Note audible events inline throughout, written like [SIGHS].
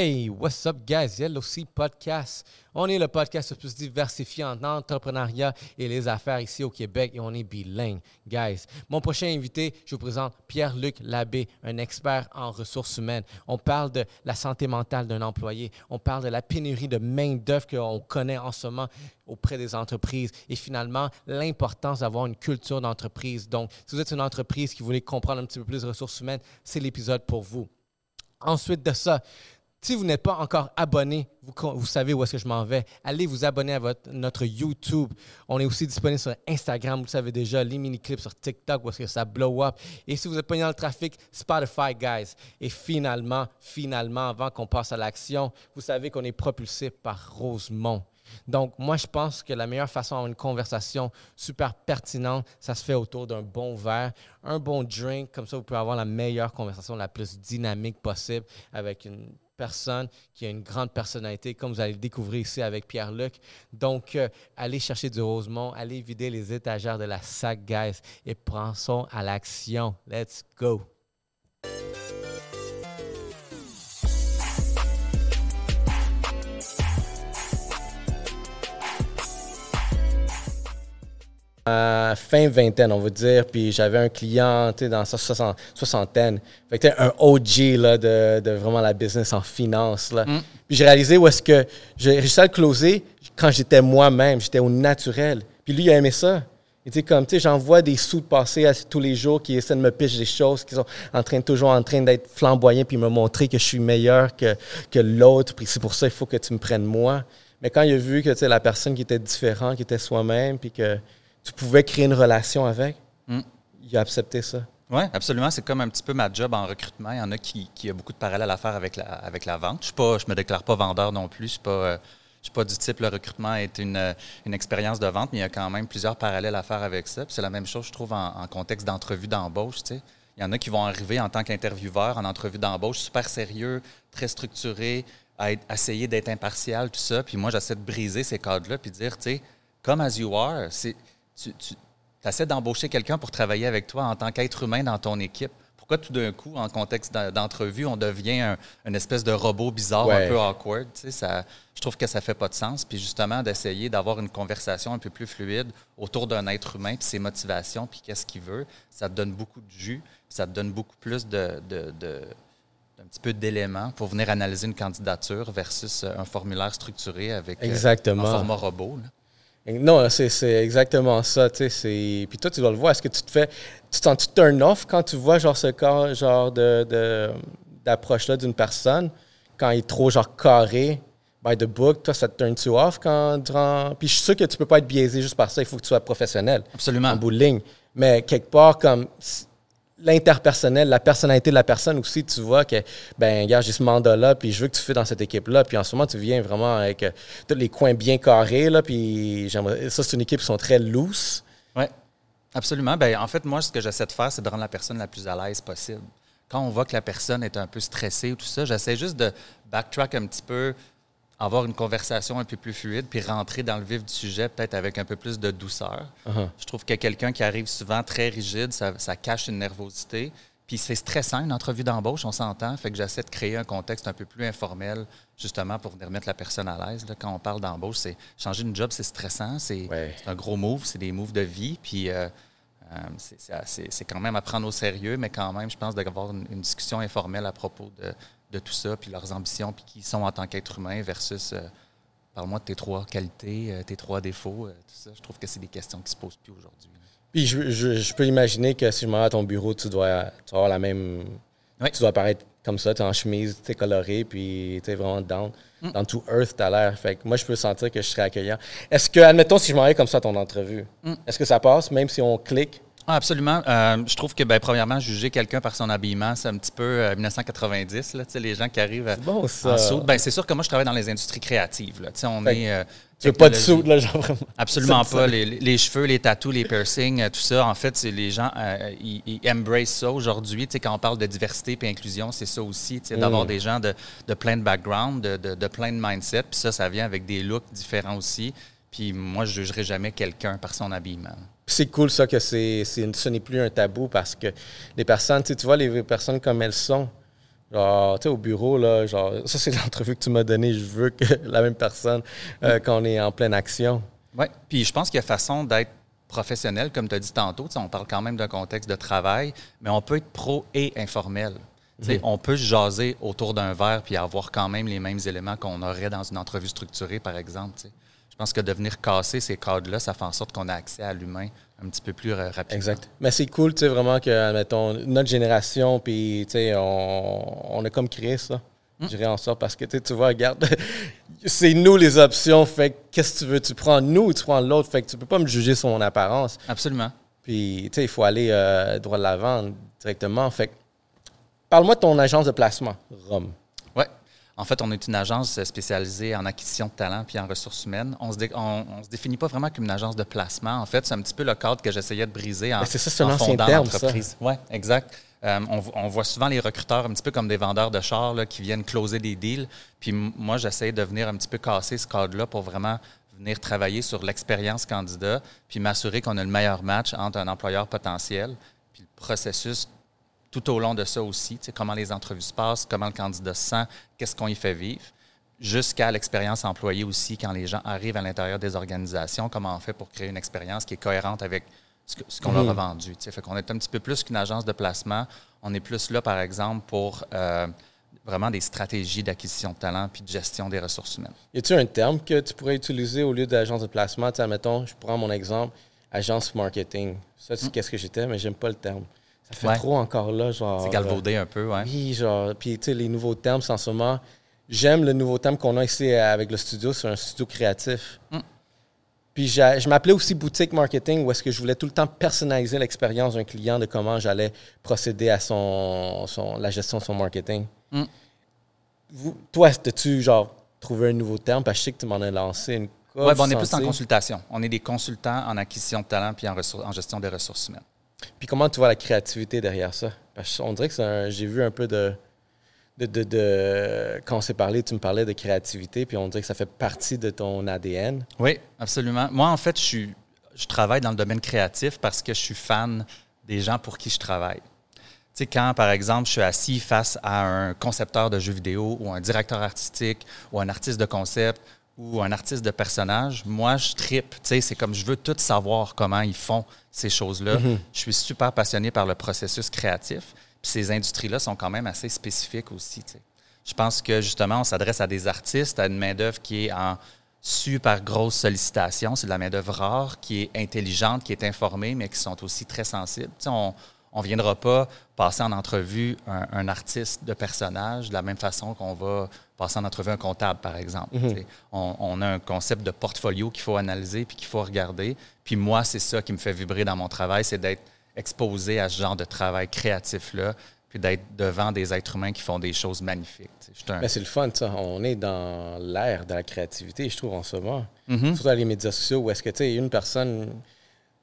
Hey, what's up, guys? Yellow Podcast. On est le podcast le plus diversifié en entrepreneuriat et les affaires ici au Québec et on est bilingue, guys. Mon prochain invité, je vous présente Pierre-Luc Labbé, un expert en ressources humaines. On parle de la santé mentale d'un employé. On parle de la pénurie de main-d'œuvre qu'on connaît en ce moment auprès des entreprises et finalement l'importance d'avoir une culture d'entreprise. Donc, si vous êtes une entreprise qui voulait comprendre un petit peu plus de ressources humaines, c'est l'épisode pour vous. Ensuite de ça, si vous n'êtes pas encore abonné, vous, savez où est-ce que je m'en vais. Allez vous abonner à notre YouTube. On est aussi disponible sur Instagram, vous le savez déjà, les mini-clips sur TikTok où est-ce que ça blow up. Et si vous êtes pas dans le trafic, Spotify, guys. Et finalement, finalement, avant qu'on passe à l'action, vous savez qu'on est propulsé par Rosemont. Donc, moi, je pense que la meilleure façon d'avoir une conversation super pertinente, ça se fait autour d'un bon verre, un bon drink. Comme ça, vous pouvez avoir la meilleure conversation, la plus dynamique possible avec une personne qui a une grande personnalité, comme vous allez le découvrir ici avec Pierre-Luc. Donc, euh, allez chercher du Rosemont, allez vider les étagères de la sac, guys, et pensons à l'action. Let's go! Fin vingtaine, on va dire, puis j'avais un client dans sa soixantaine. Fait que un OG là, de, vraiment la business en finance. Là. Mm. Puis j'ai réalisé où est-ce que j'ai réussi à le closer quand j'étais moi-même, j'étais au naturel. Puis lui, il a aimé ça. Il était comme, tu sais, j'envoie des sous de passer tous les jours qui essaient de me pitcher des choses, qui sont en train, toujours en train d'être flamboyants, puis me montrer que je suis meilleur que, que l'autre, puis c'est pour ça qu'il faut que tu me prennes moi. Mais quand il a vu que, tu sais, la personne qui était différente, qui était soi-même, puis que tu pouvais créer une relation avec, mm. il a accepté ça. Oui, absolument. C'est comme un petit peu ma job en recrutement. Il y en a qui, qui a beaucoup de parallèles à faire avec la, avec la vente. Je ne me déclare pas vendeur non plus. Je ne euh, suis, pas du type le recrutement est une, euh, une, expérience de vente, mais il y a quand même plusieurs parallèles à faire avec ça. C'est la même chose, je trouve, en, contexte d'entrevue d'embauche. Il y en a qui vont arriver en tant qu'intervieweur en entrevue d'embauche, super sérieux, très structuré, à, essayer d'être impartial, tout ça. Puis moi, j'essaie de briser ces cadres-là puis dire, tu sais, comme as you are, c'est tu, tu essaies d'embaucher quelqu'un pour travailler avec toi en tant qu'être humain dans ton équipe. Pourquoi tout d'un coup, en contexte d'entrevue, on devient un, une espèce de robot bizarre, un peu awkward? Ça, je trouve que ça fait pas de sens. Puis justement, d'essayer d'avoir une conversation un peu plus fluide autour d'un être humain, puis ses motivations, puis qu'est-ce qu'il veut, ça te donne beaucoup de jus, ça te donne beaucoup plus de, de, de un petit peu d'éléments pour venir analyser une candidature versus un formulaire structuré avec euh, un format robot. Non, c'est exactement ça. Puis toi, tu dois le voir. Est-ce que tu te fais. Tu te sens turn off quand tu vois genre ce corps, genre de, d'approche-là d'une personne, quand il est trop genre carré by the book, toi, ça te turn tu off quand durant. Puis je suis sûr que tu peux pas être biaisé juste par ça, il faut que tu sois professionnel. Absolument. En bout de ligne. Mais quelque part, comme l'interpersonnel, la personnalité de la personne aussi, tu vois que, ben, regarde, j'ai ce mandat-là, puis je veux que tu fais dans cette équipe-là. Puis en ce moment, tu viens vraiment avec euh, tous les coins bien carrés, là, puis. Ça, c'est une équipe qui sont très loose. Oui, absolument. Ben, en fait, moi, ce que j'essaie de faire, c'est de rendre la personne la plus à l'aise possible. Quand on voit que la personne est un peu stressée ou tout ça, j'essaie juste de backtrack un petit peu avoir une conversation un peu plus fluide, puis rentrer dans le vif du sujet, peut-être avec un peu plus de douceur. Uh-huh. Je trouve que quelqu'un qui arrive souvent très rigide, ça, cache une nervosité. Puis c'est stressant, une entrevue d'embauche, on s'entend. Fait que j'essaie de créer un contexte un peu plus informel, justement, pour venir mettre la personne à l'aise. Quand on parle d'embauche, c'est changer une job, c'est stressant. C'est un gros move, c'est des moves de vie. Puis euh, euh, c'est quand même à prendre au sérieux, mais quand même, je pense d'avoir une discussion informelle à propos de, de tout ça, puis leurs ambitions, puis qui sont en tant qu'être humain versus euh, parle-moi de tes trois qualités, euh, tes trois défauts, euh, tout ça. Je trouve que c'est des questions qui se posent plus aujourd'hui. Puis je, peux imaginer que si je m'en vais à ton bureau, tu dois, avoir la même. Tu dois apparaître comme ça, tu es en chemise, tu es coloré, puis tu es vraiment down. Mm. Dans tout earth, tu as l'air. Fait que moi, je peux sentir que je serais accueillant. Est-ce que, admettons, si je m'en vais comme ça à ton entrevue, mm. est-ce que ça passe, même si on clique? Ah, absolument. Euh, je trouve que, ben, premièrement, juger quelqu'un par son habillement, c'est un petit peu 1990, euh, là, les gens qui arrivent bon, ça. en Ben, c'est sûr que moi, je travaille dans les industries créatives. Là. On est, euh, tu veux pas de soude, là, genre vraiment. [LAUGHS] Absolument pas. Les, cheveux, les tatous, les piercings, tout ça, en fait, c'est les gens, ils, embrace ça aujourd'hui. Quand on parle de diversité et inclusion, c'est ça aussi, d'avoir mm. des gens de, de, plein de backgrounds, de, de, de plein de mindsets. Puis ça, ça vient avec des looks différents aussi. Puis moi, je jugerai jamais quelqu'un par son habillement. C'est cool ça que c'est, ce n'est plus un tabou parce que les personnes, tu vois, les personnes comme elles sont, Genre, tu sais, au bureau, là, genre, [LAUGHS] ça, c'est l'entrevue que tu m'as donnée. Je veux que [LAUGHS] la même personne, euh, quand on est en pleine action. Oui, puis je pense qu'il y a façon d'être professionnel, comme tu as dit tantôt. On parle quand même d'un contexte de travail, mais on peut être pro et informel. Mhm. On peut jaser autour d'un verre puis avoir quand même les mêmes éléments qu'on aurait dans une entrevue structurée, par exemple. Je pense que de venir casser ces cadres-là, ça fait en sorte qu'on a accès à l'humain un petit peu plus rapidement. Exact. Mais c'est cool, tu sais, vraiment que, mettons, notre génération, puis, tu sais, on, on, a comme créé ça. Hmm. Je dirais en sorte parce que, tu vois, regarde, [LAUGHS] c'est nous les options. Fait qu'est-ce que tu veux? Tu prends nous ou tu prends l'autre? Fait que tu peux pas me juger sur mon apparence. Absolument. Puis, tu sais, il faut aller euh, droit de l'avant directement. Fait Parle-moi de ton agence de placement, Rome. En fait, on est une agence spécialisée en acquisition de talent puis en ressources humaines. On se, se définit pas vraiment comme une agence de placement. En fait, c'est un petit peu le cadre que j'essayais de briser en, c'est ça, c'est un ancien terme, Oui, exact. Euh, on, voit souvent les recruteurs un petit peu comme des vendeurs de chars qui viennent closer des deals. Puis moi, j'essaie de venir un petit peu casser ce cadre-là pour vraiment venir travailler sur l'expérience candidat, puis m'assurer qu'on a le meilleur match entre un employeur potentiel, puis le processus tout au long de ça aussi, comment les entrevues se passent, comment le candidat se sent, qu'est-ce qu'on y fait vivre, jusqu'à l'expérience employée aussi, quand les gens arrivent à l'intérieur des organisations, comment on fait pour créer une expérience qui est cohérente avec ce qu'on leur a mhm. vendu. Fait qu'on est un petit peu plus qu'une agence de placement. On est plus là, par exemple, pour euh, vraiment des stratégies d'acquisition de talent puis de gestion des ressources humaines. Y a-t-il un terme que tu pourrais utiliser au lieu d'agence de placement? mettons, je prends mon exemple, agence marketing. Ça, c'est mm. qu'est-ce que j'étais, mais j'aime pas le terme. Ça fait trop encore là, genre. C'est galvaudé un peu, ouais. Oui, genre. Puis, tu sais, les nouveaux termes, c'est en ce moment. J'aime le nouveau terme qu'on a ici avec le studio, c'est un studio créatif. Mm. Puis, je m'appelais aussi boutique marketing, où est-ce que je voulais tout le temps personnaliser l'expérience d'un client de comment j'allais procéder à son, son, la gestion de son marketing. Mm. Vous, toi, as-tu, genre, trouvé un nouveau terme? Parce que je sais que tu m'en as lancé une. Oui, on est plus en consultation. On est des consultants en acquisition de talent puis en, en gestion des ressources humaines. Puis comment tu vois la créativité derrière ça? Qu'on dirait que j'ai vu un peu de, Quand on s'est parlé, tu me parlais de créativité, puis on dirait que ça fait partie de ton ADN. Oui, absolument. Moi, en fait, je, je travaille dans le domaine créatif parce que je suis fan des gens pour qui je travaille. Tu sais, quand, par exemple, je suis assis face à un concepteur de jeux vidéo ou un directeur artistique ou un artiste de concept ou un artiste de personnage, moi, je tripe. C'est comme je veux tout savoir comment ils font ces choses-là. Mhm. Je suis super passionné par le processus créatif. Puis ces industries-là sont quand même assez spécifiques aussi. Je pense que justement, on s'adresse à des artistes, à une main-d'œuvre qui est en super grosse sollicitation. C'est de la main-d'œuvre rare, qui est intelligente, qui est informée, mais qui sont aussi très sensibles. on ne viendra pas passer en entrevue un, artiste de personnage de la même façon qu'on va passer en entrevue un comptable, par exemple. Mhm. on, a un concept de portfolio qu'il faut analyser puis qu'il faut regarder. Puis moi, c'est ça qui me fait vibrer dans mon travail, c'est d'être exposé à ce genre de travail créatif-là, puis d'être devant des êtres humains qui font des choses magnifiques. C'est le fun, ça. On est dans l'ère de la créativité, je trouve, en ce moment. Mhm. Surtout dans les médias sociaux, où est-ce que, tu sais, une personne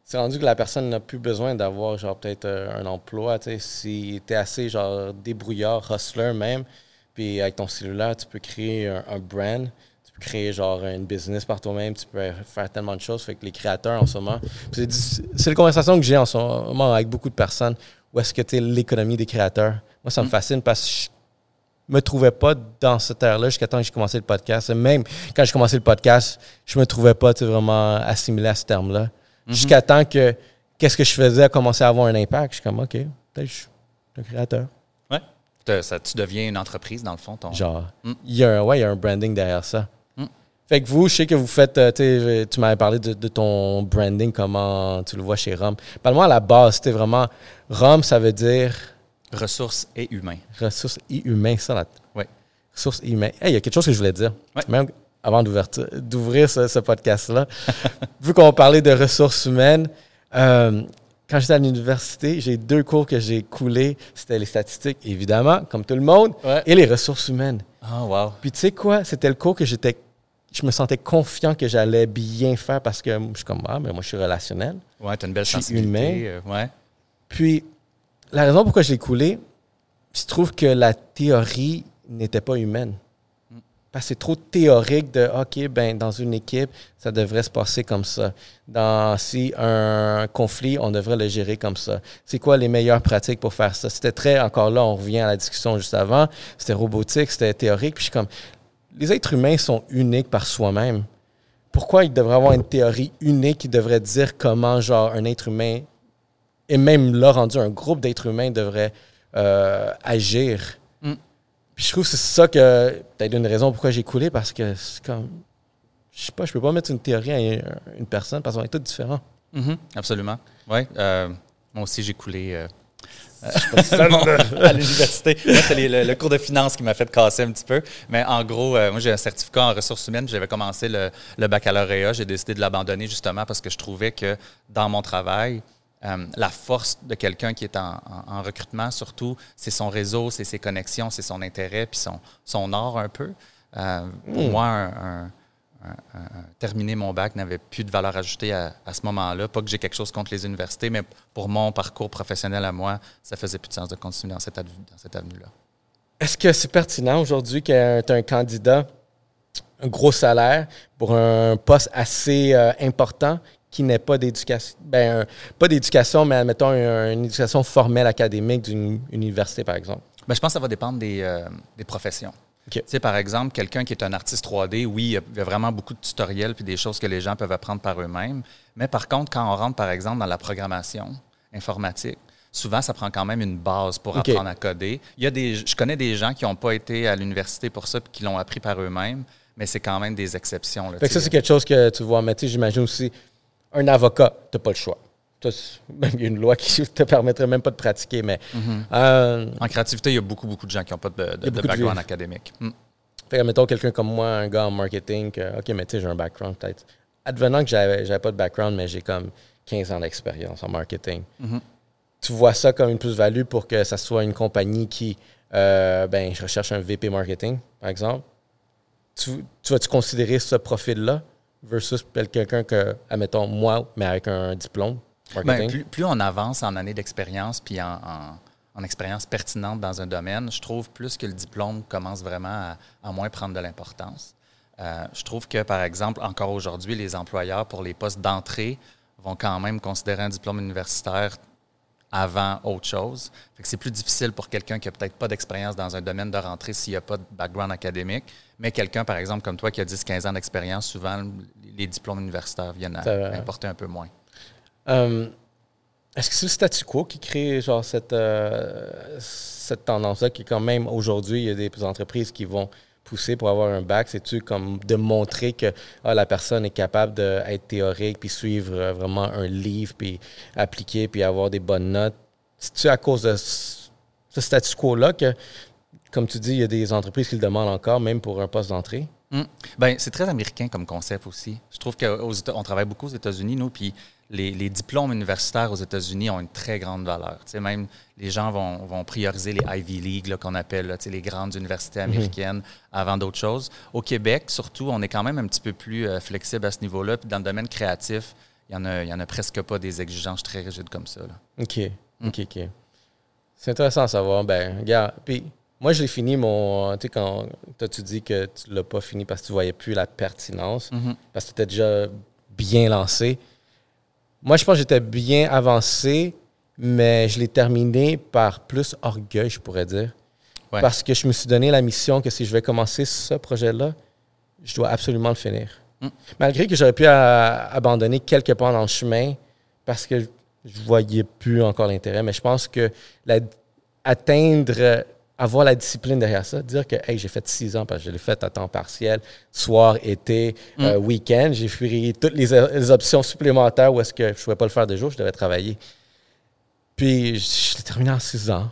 c'est rendu que la personne n'a plus besoin d'avoir genre peut-être euh, un emploi. Si tu es assez genre débrouillard, hustler même, puis avec ton cellulaire, tu peux créer un, brand, tu peux créer genre une business par toi-même, tu peux faire tellement de choses. Fait que les créateurs en ce moment. C'est la conversation que j'ai en ce moment avec beaucoup de personnes. Où est-ce que tu es l'économie des créateurs? Moi, ça me mm. fascine parce que je me trouvais pas dans cette ère-là jusqu'à temps que j'ai commencé le podcast. même quand j'ai commencé le podcast, je me trouvais pas vraiment assimilé à ce terme-là. Mhm. Jusqu'à temps que qu'est-ce que je faisais a commencé à avoir un impact. Je suis comme, OK, peut-être je suis un créateur. Ouais. Ça, tu deviens une entreprise, dans le fond. Ton... Genre, mm. il y, a un, ouais, il y a un branding derrière ça. Mm. Fait que vous, je sais que vous faites, euh, tu m'avais parlé de, ton branding, comment tu le vois chez ROM. Parle-moi à la base, c'était vraiment, ROM, ça veut dire... Ressources et humains. Ressources et humains, ça. Oui. Ressources et humains. il y a quelque chose que je voulais dire. Même avant d'ouvrir ce, podcast-là. [LAUGHS] Vu qu'on parlait de ressources humaines, euh, quand j'étais à l'université, j'ai deux cours que j'ai coulés. C'était les statistiques, évidemment, comme tout le monde, et les ressources humaines. Oh, wow. Puis tu sais quoi? C'était le cours que j'étais je me sentais confiant que j'allais bien faire parce que je suis comme, ah, mais moi, je suis relationnel. Ouais, tu as une belle sensibilité. Euh, ouais. Puis, la raison pourquoi je l'ai coulé, je trouve que la théorie n'était pas humaine. C'est trop théorique de OK, ben dans une équipe, ça devrait se passer comme ça. Dans si un conflit, on devrait le gérer comme ça. C'est quoi les meilleures pratiques pour faire ça? C'était très, encore là, on revient à la discussion juste avant, c'était robotique, c'était théorique. Puis je suis comme, les êtres humains sont uniques par soi-même. Pourquoi il devrait avoir une théorie unique qui devrait dire comment, genre, un être humain, et même là rendu un groupe d'êtres humains devrait euh, agir? Puis je trouve que c'est ça que peut-être une raison pourquoi j'ai coulé parce que c'est comme je sais pas, je peux pas mettre une théorie à une personne parce qu'on est tous différents. Mm-hmm. absolument. Oui. Euh, moi aussi, j'ai coulé. Euh, euh, [LAUGHS] [LAUGHS] à l'université. c'est le, cours de finance qui m'a fait casser un petit peu. Mais en gros, moi, j'ai un certificat en ressources humaines. J'avais commencé le, le baccalauréat. J'ai décidé de l'abandonner justement parce que je trouvais que dans mon travail, euh, la force de quelqu'un qui est en, recrutement, surtout, c'est son réseau, c'est ses connexions, c'est son intérêt, puis son, son art un peu. Euh, pour hmm. moi, terminer mon bac n'avait plus de valeur ajoutée à, ce moment-là. Pas que j'ai quelque chose contre les universités, mais pour mon parcours professionnel à moi, ça faisait plus de sens de continuer dans cette, avenue-là. Est-ce que c'est pertinent aujourd'hui que tu un candidat, un gros salaire, pour un poste assez euh, important, qui n'est pas d'éducation, ben, pas d'éducation, mais admettons une, éducation formelle académique d'une université, par exemple? Ben, je pense que ça va dépendre des, euh, professions. Tu sais, par exemple, quelqu'un qui est un artiste 3D, oui, il y a vraiment beaucoup de tutoriels puis des choses que les gens peuvent apprendre par eux-mêmes. Mais par contre, quand on rentre, par exemple, dans la programmation informatique, souvent, ça prend quand même une base pour apprendre à coder. Il y a des, je connais des gens qui n'ont pas été à l'université pour ça puis qui l'ont appris par eux-mêmes, mais c'est quand même des exceptions. Là, ça, c'est quelque chose que tu vois. Mais tu sais, j'imagine aussi, un avocat, tu n'as pas le choix. [LAUGHS] Il y a une loi qui ne te permettrait même pas de pratiquer. Mais, mhm. euh, en créativité, il y a beaucoup, beaucoup de gens qui n'ont pas de, de, background académique. Mm. Fait mettons quelqu'un comme moi, un gars en marketing, que, OK, mais tu sais, j'ai un background peut-être. Advenant que j'avais, pas de background, mais j'ai comme 15 ans d'expérience en marketing. Mhm. Tu vois ça comme une plus-value pour que ça soit une compagnie qui, euh, ben, je recherche un VP marketing, par exemple. Tu, tu vas-tu considérer ce profil-là? Versus quelqu'un que, admettons, moi, mais avec un diplôme? Ben, plus, on avance en années d'expérience puis en, expérience pertinente dans un domaine, je trouve plus que le diplôme commence vraiment à, moins prendre de l'importance. Euh, je trouve que, par exemple, encore aujourd'hui, les employeurs, pour les postes d'entrée, vont quand même considérer un diplôme universitaire avant autre chose. c'est plus difficile pour quelqu'un qui n'a peut-être pas d'expérience dans un domaine de rentrer s'il n'y a pas de background académique. Mais quelqu'un, par exemple, comme toi, qui a 10-15 ans d'expérience, souvent, les diplômes universitaires viennent à importer un peu moins. Euh, est-ce que c'est le statu quo qui crée genre cette, euh, cette tendance-là qui, quand même, aujourd'hui, il y a des entreprises qui vont pousser pour avoir un bac? C'est-tu comme de montrer que ah, la personne est capable d'être théorique, puis suivre euh, vraiment un livre, puis appliquer, puis avoir des bonnes notes? C'est-tu à cause de ce statu quo-là que, comme tu dis, il y a des entreprises qui le demandent encore, même pour un poste d'entrée? Hmm. Ben, c'est très américain comme concept aussi. Je trouve qu'on travaille beaucoup aux États-Unis, nous, puis les, diplômes universitaires aux États-Unis ont une très grande valeur. même les gens vont, prioriser les Ivy League, qu'on appelle les grandes universités mhm. américaines, avant d'autres choses. Au Québec, surtout, on est quand même un petit peu plus euh, flexible à ce niveau-là. Puis dans le domaine créatif, il n'y en, a, y en a presque pas des exigences très rigides comme ça. OK. Mm. OK, OK. C'est intéressant à savoir. Ben, regarde, puis moi, j'ai fini mon. Tu sais, quand tu dis que tu ne l'as pas fini parce que tu ne voyais plus la pertinence, mm-hmm. parce que tu étais déjà bien lancé. Moi, je pense que j'étais bien avancé, mais je l'ai terminé par plus orgueil, je pourrais dire. Parce que je me suis donné la mission que si je vais commencer ce projet-là, je dois absolument le finir. Mm. Malgré que j'aurais pu abandonner quelques pas dans le chemin parce que je voyais plus encore l'intérêt, mais je pense que atteindre avoir la discipline derrière ça, dire que hey, j'ai fait six ans parce que je l'ai fait à temps partiel, soir, été, mm. euh, week-end. J'ai pris toutes les, options supplémentaires où est-ce que je ne pouvais pas le faire de jour, je devais travailler. Puis je, l'ai terminé en six ans.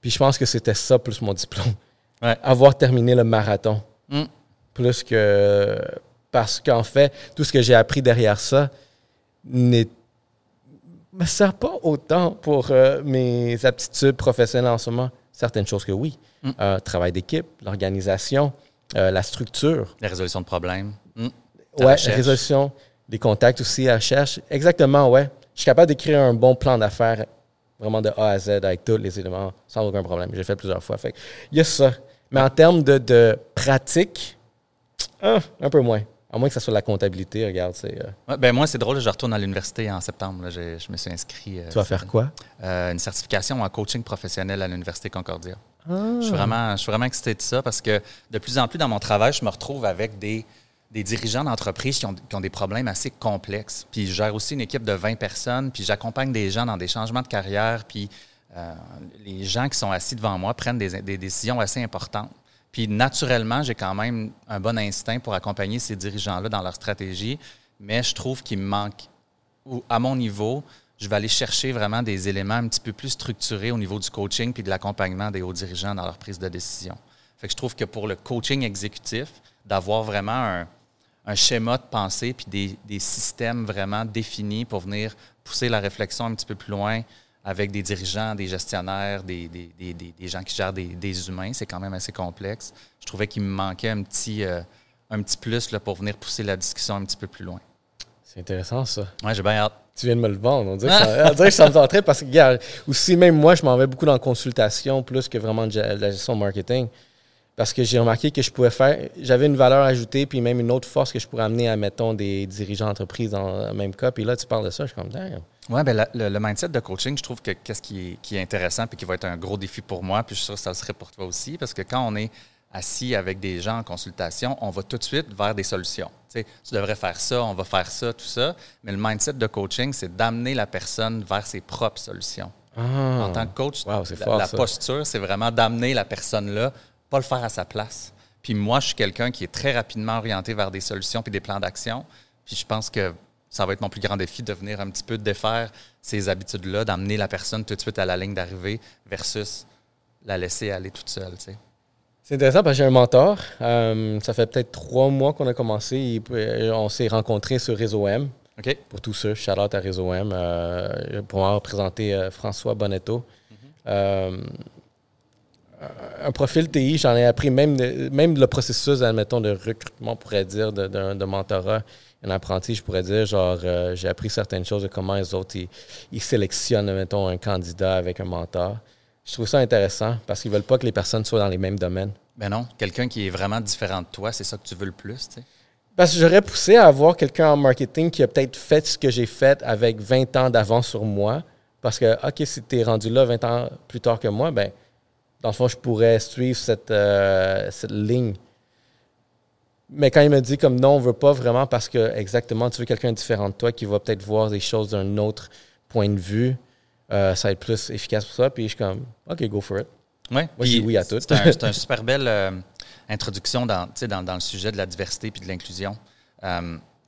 Puis je pense que c'était ça plus mon diplôme. Avoir terminé le marathon. Mm. Plus que. Parce qu'en fait, tout ce que j'ai appris derrière ça ne me sert pas autant pour euh, mes aptitudes professionnelles en ce moment certaines choses que oui. Mm. Euh, travail d'équipe, l'organisation, euh, la structure. La résolution de problèmes. Mm. Oui, la résolution, des contacts aussi à recherche. Exactement, ouais. Je suis capable d'écrire un bon plan d'affaires vraiment de A à Z avec tous les éléments sans aucun problème. J'ai fait plusieurs fois. Fait il y a ça. Mais en termes de, de pratique, ah, un peu moins. À moins que ça soit la comptabilité, regarde. C'est, euh, Ouais, ben moi, c'est drôle, je retourne à l'université en septembre. là. Je me suis inscrit. euh, tu vas faire quoi? euh, une certification en coaching professionnel à l'Université Concordia. Je Ah. suis vraiment, je suis vraiment excité de ça parce que de plus en plus dans mon travail, je me retrouve avec des, des dirigeants d'entreprises qui ont, qui ont des problèmes assez complexes. Puis je gère aussi une équipe de 20 personnes, puis j'accompagne des gens dans des changements de carrière, puis les gens qui sont assis devant moi prennent des, des décisions assez importantes. Puis naturellement, j'ai quand même un bon instinct pour accompagner ces dirigeants-là dans leur stratégie, mais je trouve qu'il me manque, ou à mon niveau, je vais aller chercher vraiment des éléments un petit peu plus structurés au niveau du coaching puis de l'accompagnement des hauts dirigeants dans leur prise de décision. Fait que je trouve que pour le coaching exécutif, d'avoir vraiment un, schéma de pensée puis des systèmes vraiment définis pour venir pousser la réflexion un petit peu plus loin avec des dirigeants, des gestionnaires, des, des- des- des- gens qui gèrent des, des humains, c'est quand même assez complexe. Je trouvais qu'il me manquait un petit, euh, un petit plus là, pour venir pousser la discussion un petit peu plus loin. C'est intéressant, ça. Ouais, j'ai bien hâte. Tu viens de me le vendre. On dirait que [LAUGHS] ça, on dirait que ça me tenterait parce que, regarde, aussi, même moi, je m'en vais beaucoup dans la consultation plus que vraiment de la gestion marketing. Parce que j'ai remarqué que je pouvais faire, j'avais une valeur ajoutée, puis même une autre force que je pourrais amener à, mettons, des dirigeants d'entreprise dans le même cas. Puis là, tu parles de ça, je suis comme, damn. Oui, ben, le, le mindset de coaching, je trouve que qu'est-ce qui est, qui est intéressant et qui va être un gros défi pour moi, puis je suis sûr que ça le serait pour toi aussi, parce que quand on est assis avec des gens en consultation, on va tout de suite vers des solutions. Tu sais, tu devrais faire ça, on va faire ça, tout ça. Mais le mindset de coaching, c'est d'amener la personne vers ses propres solutions. En tant que coach, Wow, la, fort, la ça. posture, c'est vraiment d'amener la personne là, pas le faire à sa place. Puis moi, je suis quelqu'un qui est très rapidement orienté vers des solutions puis des plans d'action. Puis je pense que ça va être mon plus grand défi de venir un petit peu défaire ces habitudes-là, d'amener la personne tout de suite à la ligne d'arrivée versus la laisser aller toute seule. tu sais. C'est intéressant parce que j'ai un mentor. Euh, ça fait peut-être trois mois qu'on a commencé. Euh, on s'est rencontrés sur Réseau M. Pour tous ceux, shout out à Réseau M. euh, pour avoir présenté euh, François Bonetto. Euh, un profil TI, j'en ai appris même, le processus, admettons, de recrutement, on pourrait dire, de, de- de mentorat. Un apprenti, je pourrais dire, genre, euh, j'ai appris certaines choses de comment les autres, ils, ils sélectionnent, mettons, un candidat avec un mentor. Je trouve ça intéressant parce qu'ils veulent pas que les personnes soient dans les mêmes domaines. Ben non, quelqu'un qui est vraiment différent de toi, c'est ça que tu veux le plus. tu sais. Parce que j'aurais poussé à avoir quelqu'un en marketing qui a peut-être fait ce que j'ai fait avec 20 ans d'avance sur moi. Parce que, OK, si tu es rendu là 20 ans plus tard que moi, ben, dans le fond, je pourrais suivre cette, euh, cette ligne. Mais quand il me dit comme non, on veut pas vraiment parce que exactement, tu veux quelqu'un différent de toi qui va peut-être voir des choses d'un autre point de vue, euh, ça va être plus efficace pour ça. Puis je suis comme, OK, go for it. Ouais. Moi, je dis oui à tout. C'est un, un [LAUGHS] super belle euh, introduction dans, le sujet de la diversité puis de l'inclusion.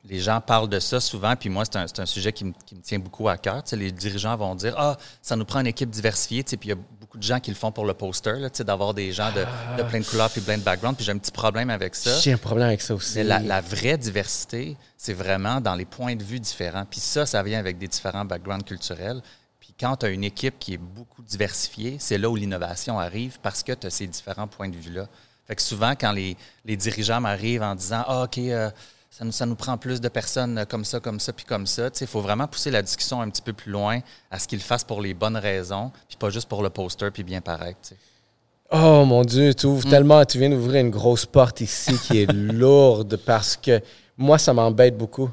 Les gens parlent de ça souvent, puis moi, c'est un, sujet qui me, qui me tient beaucoup à cœur. Tu sais, les dirigeants vont dire Ah, ça nous prend une équipe diversifiée. Tu sais, Puis il y a beaucoup de gens qui le font pour le poster, d'avoir des gens de, de plein de couleurs puis plein de backgrounds. Puis j'ai un petit problème avec ça. J'ai un problème avec ça aussi. Mais la, la vraie diversité, c'est vraiment dans les points de vue différents. Puis ça, ça vient avec des différents backgrounds culturels. Puis quand tu as une équipe qui est beaucoup diversifiée, c'est là où l'innovation arrive parce que tu as ces différents points de vue-là. Fait que souvent, quand les, les dirigeants m'arrivent en disant Ah, OK, euh, ça, nous, ça nous prend plus de personnes euh, comme ça, comme ça, puis comme ça, il faut vraiment pousser la discussion un petit peu plus loin à ce qu'ils fassent pour les bonnes raisons, puis pas juste pour le poster, puis bien paraître. Oh mon Dieu, tu Mm. ouvres tellement, tu viens d'ouvrir une grosse porte ici qui est [LAUGHS] lourde parce que moi, ça m'embête beaucoup.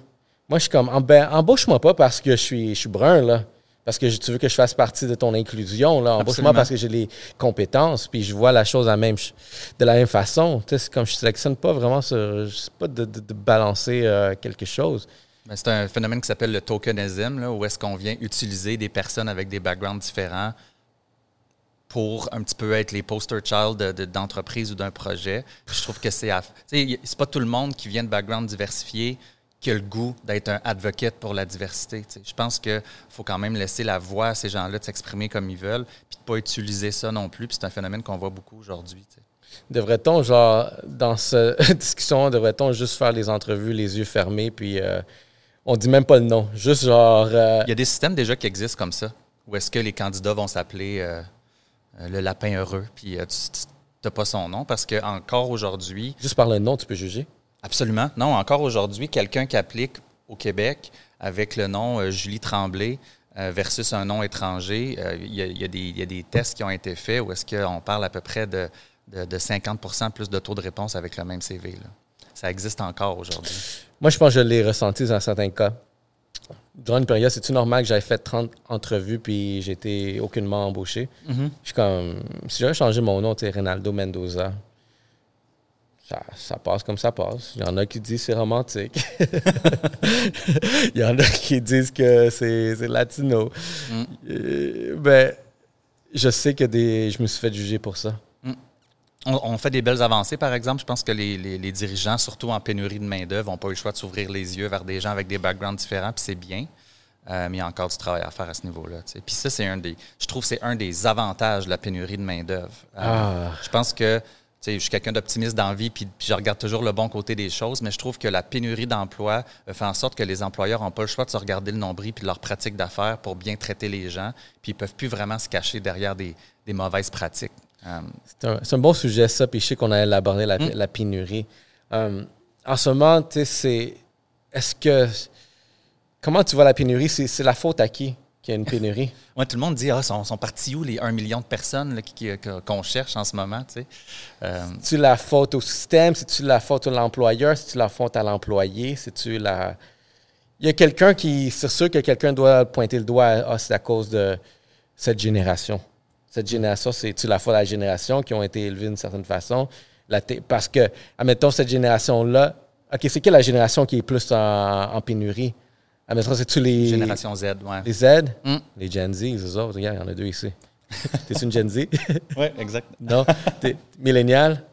Moi, je suis comme, emba- embauche-moi pas parce que je suis, je suis brun, là. Parce que tu veux que je fasse partie de ton inclusion, là. Embauche-moi Absolument. parce que j'ai les compétences, puis je vois la chose à même, ch- de la même façon. Tu sais, comme je sélectionne pas vraiment, ce, je sais pas de, de- de balancer euh, quelque chose. Ben, C'est un phénomène qui s'appelle le tokenism, là, où est-ce qu'on vient utiliser des personnes avec des backgrounds différents pour un petit peu être les poster child de- de- d'entreprise ou d'un projet. Je trouve que c'est... C'est pas tout le monde qui vient de background diversifié qui a le goût d'être un advocate pour la diversité. Je pense qu'il faut quand même laisser la voix à ces gens-là de s'exprimer comme ils veulent, puis de pas utiliser ça non plus. Puis c'est un phénomène qu'on voit beaucoup aujourd'hui. Devrait-on, genre, dans cette [LAUGHS] discussion, devrait-on juste faire les entrevues les yeux fermés, puis euh, on dit même pas le nom. Juste genre. euh, Il y a des systèmes déjà qui existent comme ça, où est-ce que les candidats vont s'appeler euh, le lapin heureux, puis tu n'as pas son nom, parce que encore aujourd'hui, Juste par le nom, tu peux juger? Absolument, non, encore aujourd'hui, quelqu'un qui applique au Québec avec le nom euh, Julie Tremblay euh, versus un nom étranger, euh, il y, a- il y a des- il y a des tests qui ont été faits où est-ce qu'on parle à peu près de, de, de 50% plus de taux de réponse avec le même CV. là. Ça existe encore aujourd'hui. Moi, je pense que je l'ai ressenti dans certains cas. Durant une période, c'est-tu normal que j'avais fait 30 entrevues puis été aucunement embauché? Je suis comme, si j'avais changé mon nom, tu sais, Ronaldo Mendoza, ça, ça passe comme ça passe. Il y en a qui disent que c'est romantique. [LAUGHS] Il y en a qui disent que c'est latino. Mm. Euh, ben, je sais que des, je me suis fait juger pour ça. On, on fait des belles avancées, par exemple. Je pense que les, les- les dirigeants, surtout en pénurie de main-d'œuvre, n'ont pas eu le choix de s'ouvrir les yeux vers des gens avec des backgrounds différents, puis c'est bien. Euh, mais il y a encore du travail à faire à ce niveau-là. Puis ça, c'est un des. Je trouve que c'est un des avantages de la pénurie de main-d'œuvre. Euh, Ah. Je pense que tu sais, je suis quelqu'un d'optimiste dans la vie, puis, puis je regarde toujours le bon côté des choses, mais je trouve que la pénurie d'emploi euh, fait en sorte que les employeurs n'ont pas le choix de se regarder le nombril puis de leur pratique d'affaires pour bien traiter les gens, puis ils peuvent plus vraiment se cacher derrière des, des mauvaises pratiques. Euh, C'est un, c'est un bon sujet, ça. Puis je sais qu'on allait aborder la, Mm. la pénurie. Euh, en ce moment, tu sais, c'est. Est-ce que. Comment tu vois la pénurie? C'est c'est la faute à qui? Qu'il y a une pénurie? [LAUGHS] Ouais, tout le monde dit Ah, sont, sont partis où les 1 million de personnes qu'on cherche en ce moment? tu sais? Euh, C'est-tu la faute au système? C'est-tu la faute à l'employeur? C'est-tu la faute à l'employé? C'est-tu la. Il y a quelqu'un qui. C'est sûr que quelqu'un doit pointer le doigt à ah, c'est à cause de cette génération. Cette génération, c'est-tu la faute à la génération qui ont été élevées d'une certaine façon? La parce que, admettons, cette génération-là. OK, c'est quelle la génération qui est plus en, en pénurie? Admettons, c'est-tu les. Génération Z, ouais. Les Z? Mm. Les Gen Z, les autres. Regarde, il y en a deux ici. [LAUGHS] T'es une Gen Z? [LAUGHS] Oui, exact. Non? T'es millénial?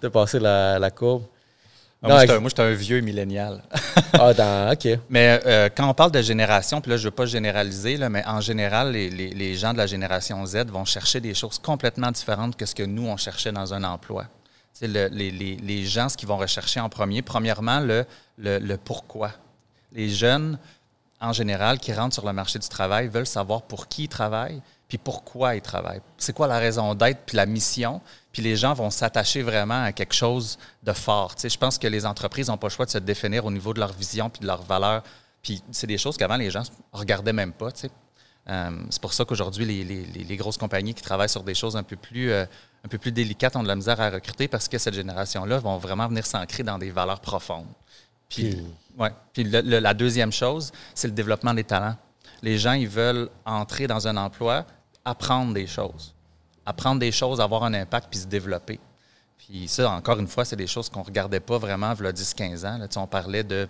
T'as passé la, la courbe? Ah, Non, moi, j'étais un- un vieux millénial. [LAUGHS] Ah, dans. OK. Mais euh, quand on parle de génération, puis là, je ne veux pas généraliser, là, mais en général, les, les- les gens de la génération Z vont chercher des choses complètement différentes que ce que nous, on cherchait dans un emploi. Le- les, les- les gens, ce qu'ils vont rechercher en premier, premièrement, le, le, le pourquoi. Les jeunes, en général, qui rentrent sur le marché du travail, veulent savoir pour qui ils travaillent, puis pourquoi ils travaillent. C'est quoi la raison d'être, puis la mission. Puis les gens vont s'attacher vraiment à quelque chose de fort. Tu je pense que les entreprises n'ont pas le choix de se définir au niveau de leur vision puis de leurs valeurs. Puis c'est des choses qu'avant, les gens regardaient même pas. Euh, c'est pour ça qu'aujourd'hui, les- les grosses compagnies qui travaillent sur des choses un peu, plus, euh, un peu plus délicates ont de la misère à recruter parce que cette génération-là vont vraiment venir s'ancrer dans des valeurs profondes. Puis, ouais. Puis le- le- la deuxième chose, c'est le développement des talents. Les gens, ils veulent entrer dans un emploi, apprendre des choses. Apprendre des choses, avoir un impact, puis se développer. Puis ça, encore une fois, c'est des choses qu'on ne regardait pas vraiment il y a 10-15 ans. Là, Tu sais, on parlait de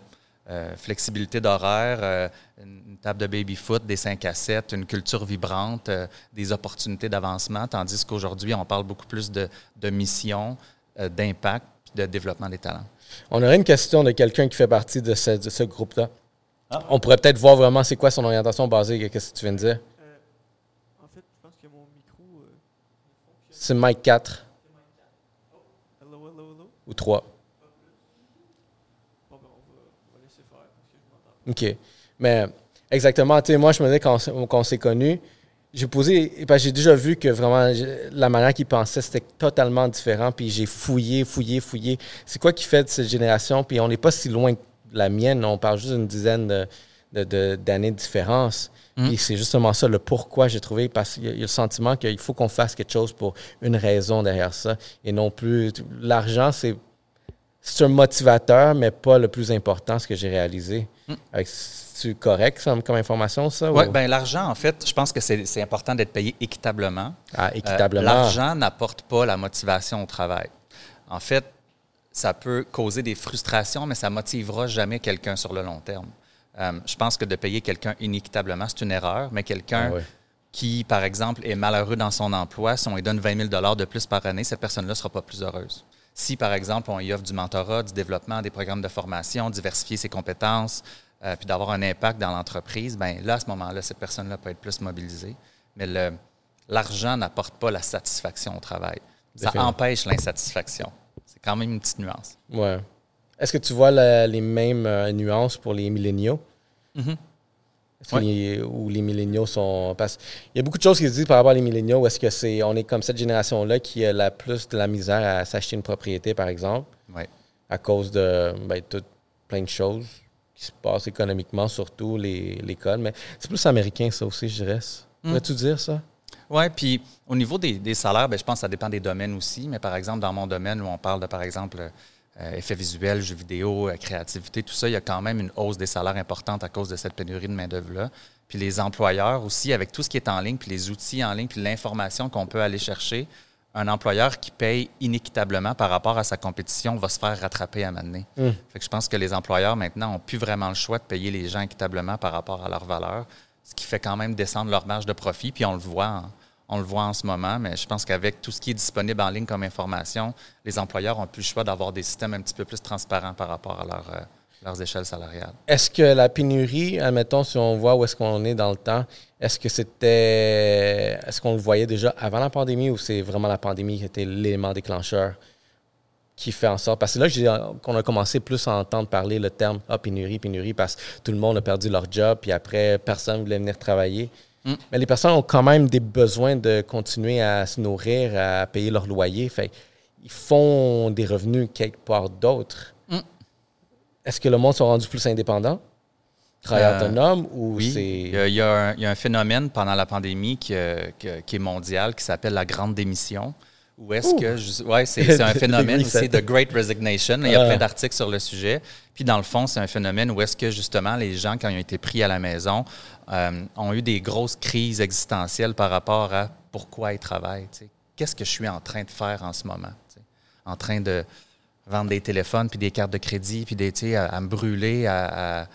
euh, flexibilité d'horaire, euh, une table de baby-foot, des 5 à 7, une culture vibrante, euh, des opportunités d'avancement, tandis qu'aujourd'hui, on parle beaucoup plus de, de mission, d'impact, puis de développement des talents. On aurait une question de quelqu'un qui fait partie de ce, groupe-là. On pourrait peut-être voir vraiment c'est quoi son orientation basée à ce que tu viens de dire? Euh, en fait, je pense que mon micro. euh, C'est Mike 4 hello, hello, hello? ou 3. Bon, ben, on va, on va laisser faire parce que je m'entends. OK. Mais exactement, tu sais, moi, je me disais quand, quand on s'est connus, j'ai posé, que j'ai déjà vu que vraiment la manière qu'ils pensaient, c'était totalement différent. Puis j'ai fouillé, fouillé, fouillé. C'est quoi qui fait de cette génération? Puis on n'est pas si loin de la mienne. On parle juste d'une dizaine de- de- de- d'années de, différence. Mm. Puis c'est justement ça le pourquoi j'ai trouvé, parce qu'il y a le sentiment qu'il faut qu'on fasse quelque chose pour une raison derrière ça. Et non plus. L'argent, c'est. C'est un motivateur, mais pas le plus important, ce que j'ai réalisé. Mm. C'est correct ça, comme information, ça? Oui, ou- bien, l'argent, en fait, je pense que c'est important d'être payé équitablement. Ah, Euh, équitablement. L'argent n'apporte pas la motivation au travail. En fait, ça peut causer des frustrations, mais ça motivera jamais quelqu'un sur le long terme. Euh, je pense que de payer quelqu'un inéquitablement, c'est une erreur, mais quelqu'un Ah qui, par exemple, est malheureux dans son emploi, si on lui donne 20 000 de plus par année, cette personne-là ne sera pas plus heureuse. Si, par exemple, on lui offre du mentorat, du développement, des programmes de formation, diversifier ses compétences, euh, puis d'avoir un impact dans l'entreprise, ben là, à ce moment-là, cette personne-là peut être plus mobilisée. Mais l'argent n'apporte pas la satisfaction au travail. Ça empêche l'insatisfaction. C'est quand même une petite nuance. Ouais. Est-ce que tu vois la- les mêmes euh, nuances pour les milléniaux? Mhm. Est-ce les- où les milléniaux sont. Parce il y a beaucoup de choses qui se disent par rapport aux milléniaux. Est-ce que c'est on est comme cette génération-là qui a la plus de la misère à s'acheter une propriété, par exemple, Ouais. à cause de ben, tout, plein de choses qui se passent économiquement, surtout les- l'école. Mais c'est plus américain, ça aussi, je dirais. Mm. Pourrais-tu dire ça? Oui, puis au niveau des, des salaires, ben, je pense que ça dépend des domaines aussi. Mais par exemple, dans mon domaine où on parle de, par exemple, effets visuels, jeux vidéo, euh, créativité, tout ça, il y a quand même une hausse des salaires importante à cause de cette pénurie de main-d'œuvre-là. Puis les employeurs aussi, avec tout ce qui est en ligne, puis les outils en ligne, puis l'information qu'on peut aller chercher, un employeur qui paye inéquitablement par rapport à sa compétition va se faire rattraper à un moment donné. Mm. Fait que je pense que les employeurs maintenant n'ont plus vraiment le choix de payer les gens équitablement par rapport à leur valeur, ce qui fait quand même descendre leur marge de profit. Puis on le voit en, on le voit en ce moment, mais je pense qu'avec tout ce qui est disponible en ligne comme information, les employeurs n'ont plus le choix d'avoir des systèmes un petit peu plus transparents par rapport à leur, euh, leurs échelles salariales. Est-ce que la pénurie, admettons, si on voit où est-ce qu'on est dans le temps, est-ce que c'était. Est-ce qu'on le voyait déjà avant la pandémie ou c'est vraiment la pandémie qui était l'élément déclencheur qui fait en sorte? Parce que là, qu'on a commencé plus à entendre parler le terme ah, pénurie, pénurie, parce que tout le monde a perdu leur job, puis après, personne ne voulait venir travailler. Mm. Mais les personnes ont quand même des besoins de continuer à se nourrir, à payer leur loyer. Fait ils font des revenus quelque part d'autre. Mm. Est-ce que le monde sont rendus plus indépendants? Travailleurs Euh, autonomes ou Oui, c'est. il y, a, il y a un, il y a un phénomène pendant la pandémie qui, euh, qui est mondial qui s'appelle la grande démission. Où est-ce que. je- Ouais, c'est un [LAUGHS] phénomène aussi de Great Resignation. Il y a Ah. plein d'articles sur le sujet. Puis dans le fond, c'est un phénomène où est-ce que justement les gens, quand ils ont été pris à la maison, euh, ont eu des grosses crises existentielles par rapport à pourquoi ils travaillent. Qu'est-ce que je suis en train de faire en ce moment? En train de vendre des téléphones, puis des cartes de crédit, puis des, à, à me brûler, à, à-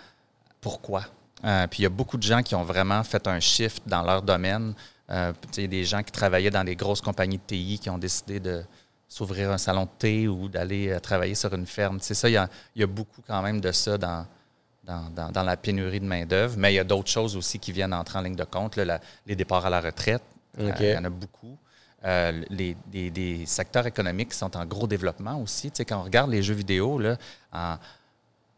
pourquoi? Euh, puis il y a beaucoup de gens qui ont vraiment fait un shift dans leur domaine. Euh, des gens qui travaillaient dans des grosses compagnies de TI qui ont décidé de s'ouvrir un salon de thé ou d'aller euh, travailler sur une ferme. Sais, ça, il y, a, il y a beaucoup quand même de ça dans, dans, dans- dans la pénurie de main-d'œuvre. Mais il y a d'autres choses aussi qui viennent entrer en ligne de compte. là, la- les départs à la retraite, euh, il y en a beaucoup. Euh, les, des, des secteurs économiques qui sont en gros développement aussi. Tu sais, quand on regarde les jeux vidéo, là, en-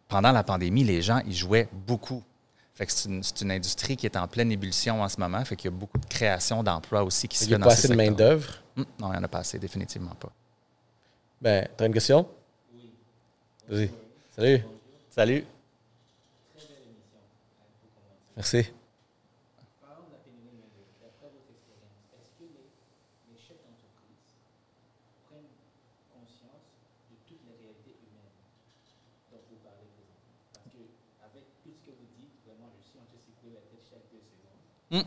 pendant la pandémie, les gens ils jouaient beaucoup. Fait que c'est une, c'est une industrie qui est en pleine ébullition en ce moment. Fait qu'il y a beaucoup de création d'emplois aussi qui se Il fait n'y a pas assez de main-d'œuvre? Hum, non, il n'y en a pas assez, définitivement pas. Ben, t'as une question? Oui. Vas-y. Salut. Salut. Merci. Hum.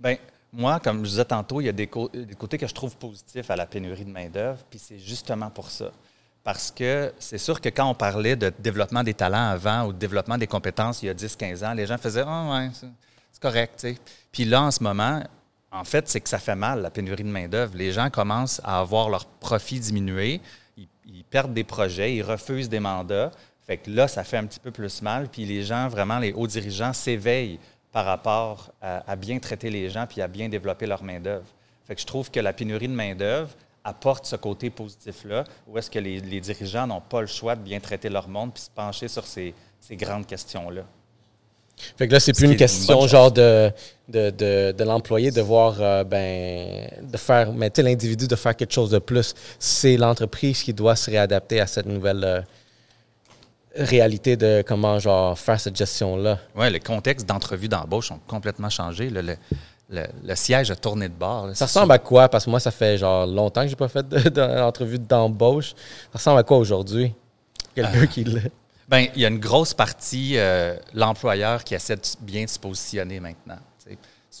Ben, moi, comme je disais tantôt, il y a des, cô- des côtés que je trouve positifs à la pénurie de main-d'œuvre, puis c'est justement pour ça. Parce que c'est sûr que quand on parlait de développement des talents avant ou de développement des compétences il y a 10-15 ans, les gens faisaient Ah, ouais, c'est correct. tu sais. Puis là, en ce moment, en fait, c'est que ça fait mal, la pénurie de main-d'œuvre. Les gens commencent à avoir leur profit diminuer, ils, ils perdent des projets, ils refusent des mandats. Fait que là, ça fait un petit peu plus mal. Puis les gens, vraiment, les hauts dirigeants s'éveillent par rapport à, à bien traiter les gens puis à bien développer leur main-d'œuvre. Fait que je trouve que la pénurie de main-d'œuvre apporte ce côté positif-là, où est-ce que les, les dirigeants n'ont pas le choix de bien traiter leur monde puis se pencher sur ces, ces grandes questions-là. Fait que là, c'est Ce plus une est une question genre de, de, de, de l'employé de voir, euh, ben, de faire, mais l'individu de faire quelque chose de plus. C'est l'entreprise qui doit se réadapter à cette nouvelle euh, réalité de comment, genre, faire cette gestion-là. Oui, le contexte d'entrevue d'embauche ont complètement changé. là. Le, le- le siège a tourné de bord. là. Ça ressemble à quoi? Parce que moi, ça fait genre longtemps que j'ai pas fait de- d'entrevue d'embauche. Ça ressemble à quoi aujourd'hui? Quelqu'un qui l'a. Ben, il y a une grosse partie, euh, l'employeur qui essaie de bien se positionner maintenant.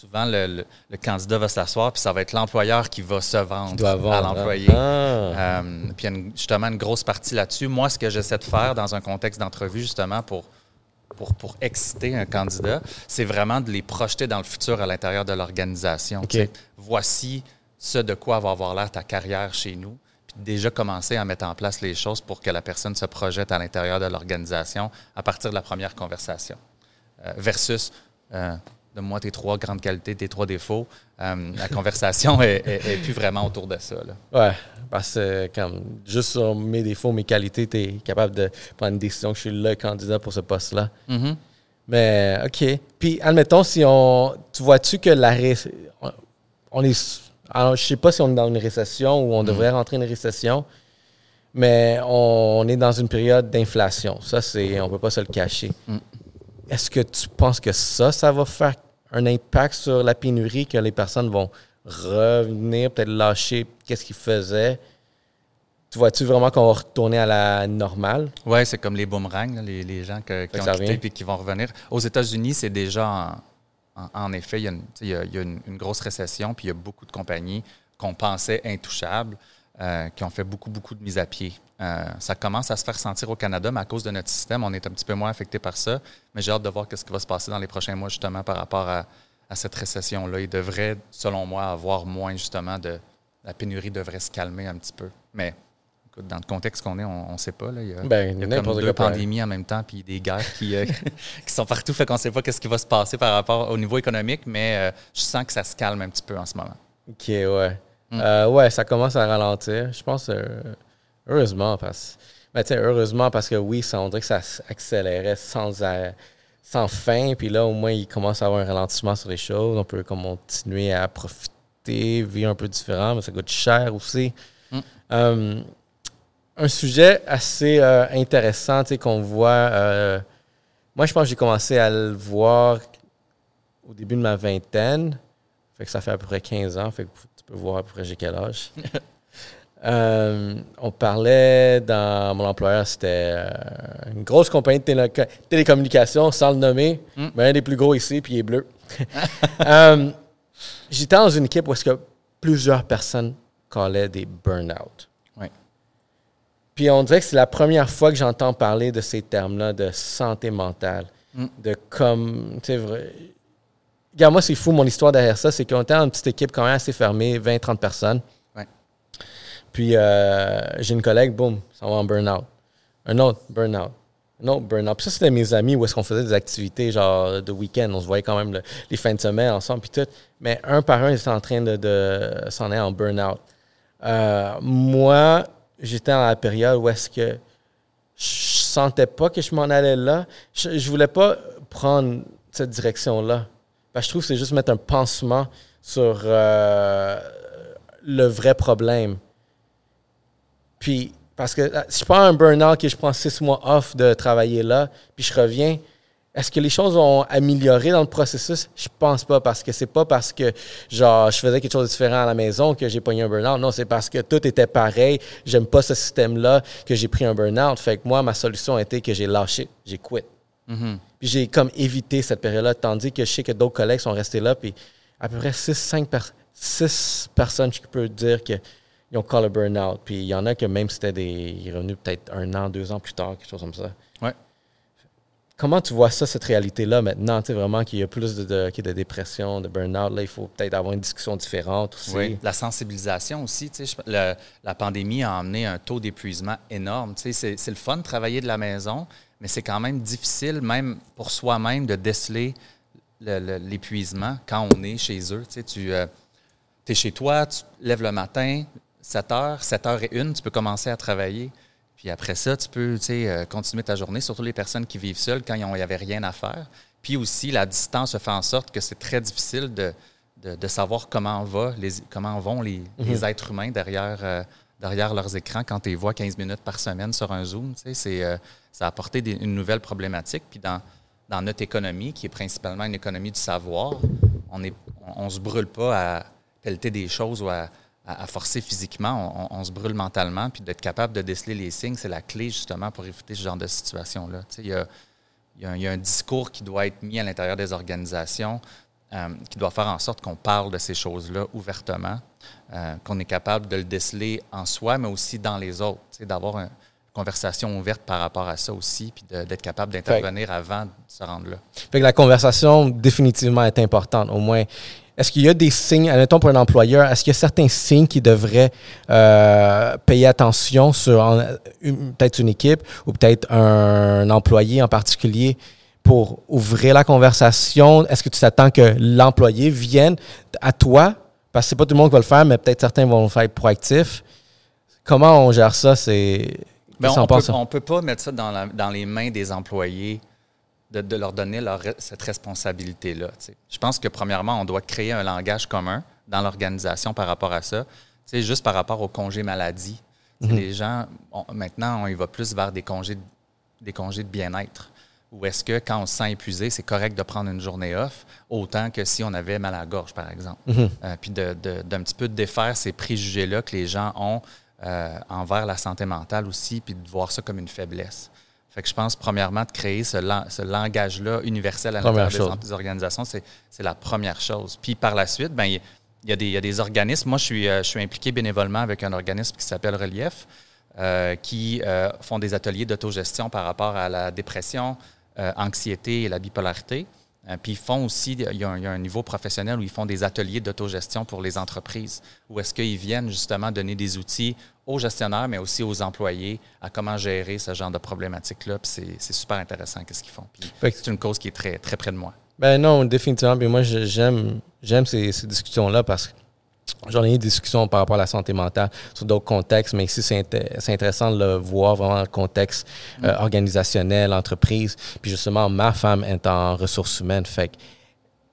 Souvent, le, le- le candidat va s'asseoir, puis ça va être l'employeur qui va se vendre, doit à l'employé. Ah. Euh, puis il y a une- justement une grosse partie là-dessus. Moi, ce que j'essaie de faire dans un contexte d'entrevue, justement, pour, pour, pour exciter un candidat, c'est vraiment de les projeter dans le futur à l'intérieur de l'organisation. Voici ce de quoi va avoir l'air ta carrière chez nous. Puis déjà commencer à mettre en place les choses pour que la personne se projette à l'intérieur de l'organisation à partir de la première conversation. Euh, versus, euh, donne-moi tes trois grandes qualités, tes trois défauts. Euh, la [LAUGHS] conversation est, est- est plus vraiment autour de ça. là. Ouais, parce que comme, juste sur mes défauts, mes qualités, tu es capable de prendre une décision que je suis le candidat pour ce poste-là. Mhm. Mais OK. Puis, admettons, si on. Tu vois-tu que la. ré- On est. Alors, je sais pas si on est dans une récession ou on devrait rentrer dans une récession. Mais on, est dans une période d'inflation. Ça, c'est, on peut pas se le cacher. Mm. Est-ce que tu penses que ça, ça va faire un impact sur la pénurie, que les personnes vont revenir, peut-être lâcher qu'est-ce qu'ils faisaient? Tu vois-tu vraiment qu'on va retourner à la normale? Oui, c'est comme les boomerangs, là, les, les gens que- qui ont quitté et qui vont revenir. Aux États-Unis, c'est déjà en, en- en effet, il y a, une, tu sais, il y a- il y a une- une grosse récession, puis il y a beaucoup de compagnies qu'on pensait intouchables, euh, qui ont fait beaucoup, beaucoup de mise à pied. Euh, ça commence à se faire sentir au Canada, mais à cause de notre système, on est un petit peu moins affecté par ça. Mais j'ai hâte de voir ce qui va se passer dans les prochains mois, justement, par rapport à, à cette récession-là. Il devrait, selon moi, avoir moins, justement, de. La pénurie devrait se calmer un petit peu. Mais écoute, dans le contexte qu'on est, on ne sait pas. Là, il y a, Ben, il y a n'importe comme deux pandémies en même temps, puis des guerres qui, euh, [LAUGHS] qui sont partout, fait qu'on ne sait pas qu'est-ce qui va se passer par rapport au niveau économique, mais euh, je sens que ça se calme un petit peu en ce moment. OK, ouais. Mm. Ouais, ça commence à ralentir. Je pense, heureusement, parce ben, heureusement parce que oui, ça, on dirait que ça accélérait sans, sans fin. Puis là, au moins, il commence à avoir un ralentissement sur les choses. On peut comme continuer à profiter, vivre un peu différent, mais ça coûte cher aussi. Mm. Euh, un sujet assez euh, intéressant tu sais, qu'on voit. euh, moi, je pense que j'ai commencé à le voir au début de ma vingtaine. Fait que ça fait à peu près 15 ans. Fait que tu peux voir à peu près j'ai quel âge. [LAUGHS] Euh, on parlait dans mon employeur, c'était euh, une grosse compagnie de télé- télécommunications, sans le nommer, Mm. mais un des plus gros ici, puis il est bleu. [LAUGHS] [LAUGHS] Euh, J'étais dans une équipe où est-ce que plusieurs personnes callaient des burn-out. Puis on dirait que c'est la première fois que j'entends parler de ces termes-là de santé mentale, Mm. de comme, tu sais, Regarde, moi, c'est fou, mon histoire derrière ça, c'est qu'on était dans une petite équipe quand même assez fermée, 20-30 personnes. Puis euh, j'ai une collègue, boum, ça va en burn-out. Un autre, burn-out. Un autre, burn-out. Puis ça, c'était mes amis où est-ce qu'on faisait des activités, genre de week-end. On se voyait quand même le- les fins de semaine ensemble, puis tout. Mais un par un, ils étaient en train de, s'en aller en burn-out. Euh, moi, j'étais dans la période où est-ce que je sentais pas que je m'en allais là. Je, je voulais pas prendre cette direction-là. Parce que je trouve que c'est juste mettre un pansement sur euh, le vrai problème. Puis, parce que si je prends un burn-out et je prends six mois off de travailler là, puis je reviens, est-ce que les choses ont amélioré dans le processus? Je pense pas, parce que c'est pas parce que genre je faisais quelque chose de différent à la maison que j'ai pogné un burn-out. Non, c'est parce que tout était pareil. J'aime pas ce système-là que j'ai pris un burn-out. Fait que moi, ma solution a été que j'ai lâché, j'ai quitté. Mhm. Puis j'ai comme évité cette période-là, tandis que je sais que d'autres collègues sont restés là, puis à peu près 6-5 personnes, je peux dire qu'ils ont call a burn-out. Puis il y en a que même c'était des. Ils sont revenus peut-être un an, deux ans plus tard, quelque chose comme ça. Ouais. Comment tu vois ça, cette réalité-là, maintenant? Tu sais, vraiment qu'il y a plus de, de, qu'il y a de dépression, de burn-out? Là, il faut peut-être avoir une discussion différente aussi. Oui, la sensibilisation aussi. tu sais, je- le- la pandémie a amené un taux d'épuisement énorme. Tu sais, C'est c'est le fun de travailler de la maison, mais c'est quand même difficile, même pour soi-même, de déceler le- le- l'épuisement quand on est chez eux. Tu, sais, tu es chez toi, tu te lèves le matin, 7 heures, 7 heures et une, tu peux commencer à travailler. Puis après ça, tu peux euh, continuer ta journée, surtout les personnes qui vivent seules quand il n'y avait rien à faire. Puis aussi, la distance fait en sorte que c'est très difficile de, de, de savoir comment, va les, comment vont les, les êtres humains derrière, euh, derrière leurs écrans quand tu les vois 15 minutes par semaine sur un Zoom. C'est, euh, ça a apporté des- une nouvelle problématique. Puis dans, dans notre économie, qui est principalement une économie du savoir, on ne on, on se brûle pas à pelleter des choses ou à, à- à forcer physiquement. On, se brûle mentalement. Puis d'être capable de déceler les signes, c'est la clé justement pour éviter ce genre de situation-là. Il y a, y a un- il y a un discours qui doit être mis à l'intérieur des organisations euh, qui doit faire en sorte qu'on parle de ces choses-là ouvertement, euh, qu'on est capable de le déceler en soi, mais aussi dans les autres, d'avoir une conversation ouverte par rapport à ça aussi, puis d'être capable d'intervenir avant de se rendre là. Fait que la conversation définitivement est importante, au moins. Est-ce qu'il y a des signes, admettons pour un employeur, est-ce qu'il y a certains signes qui devraient euh, payer attention sur peut-être une équipe ou peut-être un employé en particulier pour ouvrir la conversation? Est-ce que tu t'attends que l'employé vienne à toi? Parce que c'est pas tout le monde qui va le faire, mais peut-être certains vont le faire proactif. Comment on gère ça? C'est. Ben, on ne peut, pas mettre ça dans, la- dans les mains des employés, de, de leur donner leur cette responsabilité-là. Je pense que, premièrement, on doit créer un langage commun dans l'organisation par rapport à ça. Tu sais, juste par rapport au congé maladie. Sais, Les gens, on- maintenant, on y va plus vers des congés, de- des congés de bien-être. Ou est-ce que quand on se sent épuisé, c'est correct de prendre une journée off, autant que si on avait mal à la gorge, par exemple. Euh, puis de- de- d'un petit peu défaire ces préjugés-là que les gens ont euh, envers la santé mentale aussi, puis de voir ça comme une faiblesse. Fait que je pense, premièrement, de créer ce, lan- ce langage-là universel à l'intérieur des, des organisations, c'est la première chose. Puis par la suite, ben, il y, a des- il y a des organismes. Moi, je suis, euh, je suis impliqué bénévolement avec un organisme qui s'appelle Relief, euh, qui euh, font des ateliers d'autogestion par rapport à la dépression, euh, anxiété et la bipolarité. Euh, puis ils font aussi, il y, a un, il y a un niveau professionnel où ils font des ateliers d'autogestion pour les entreprises, où est-ce qu'ils viennent justement donner des outils aux gestionnaires, mais aussi aux employés à comment gérer ce genre de problématiques-là. Puis c'est- super intéressant qu'est-ce qu'ils font. C'est une cause qui est très, très près de moi. Ben non, définitivement. Puis moi, j'aime, j'aime ces, ces discussions-là parce que j'en ai eu des discussions par rapport à la santé mentale sur d'autres contextes, mais ici, c'est, inté- c'est intéressant de le voir vraiment dans le contexte euh, organisationnel, entreprise. Puis justement, ma femme est en ressources humaines. Fait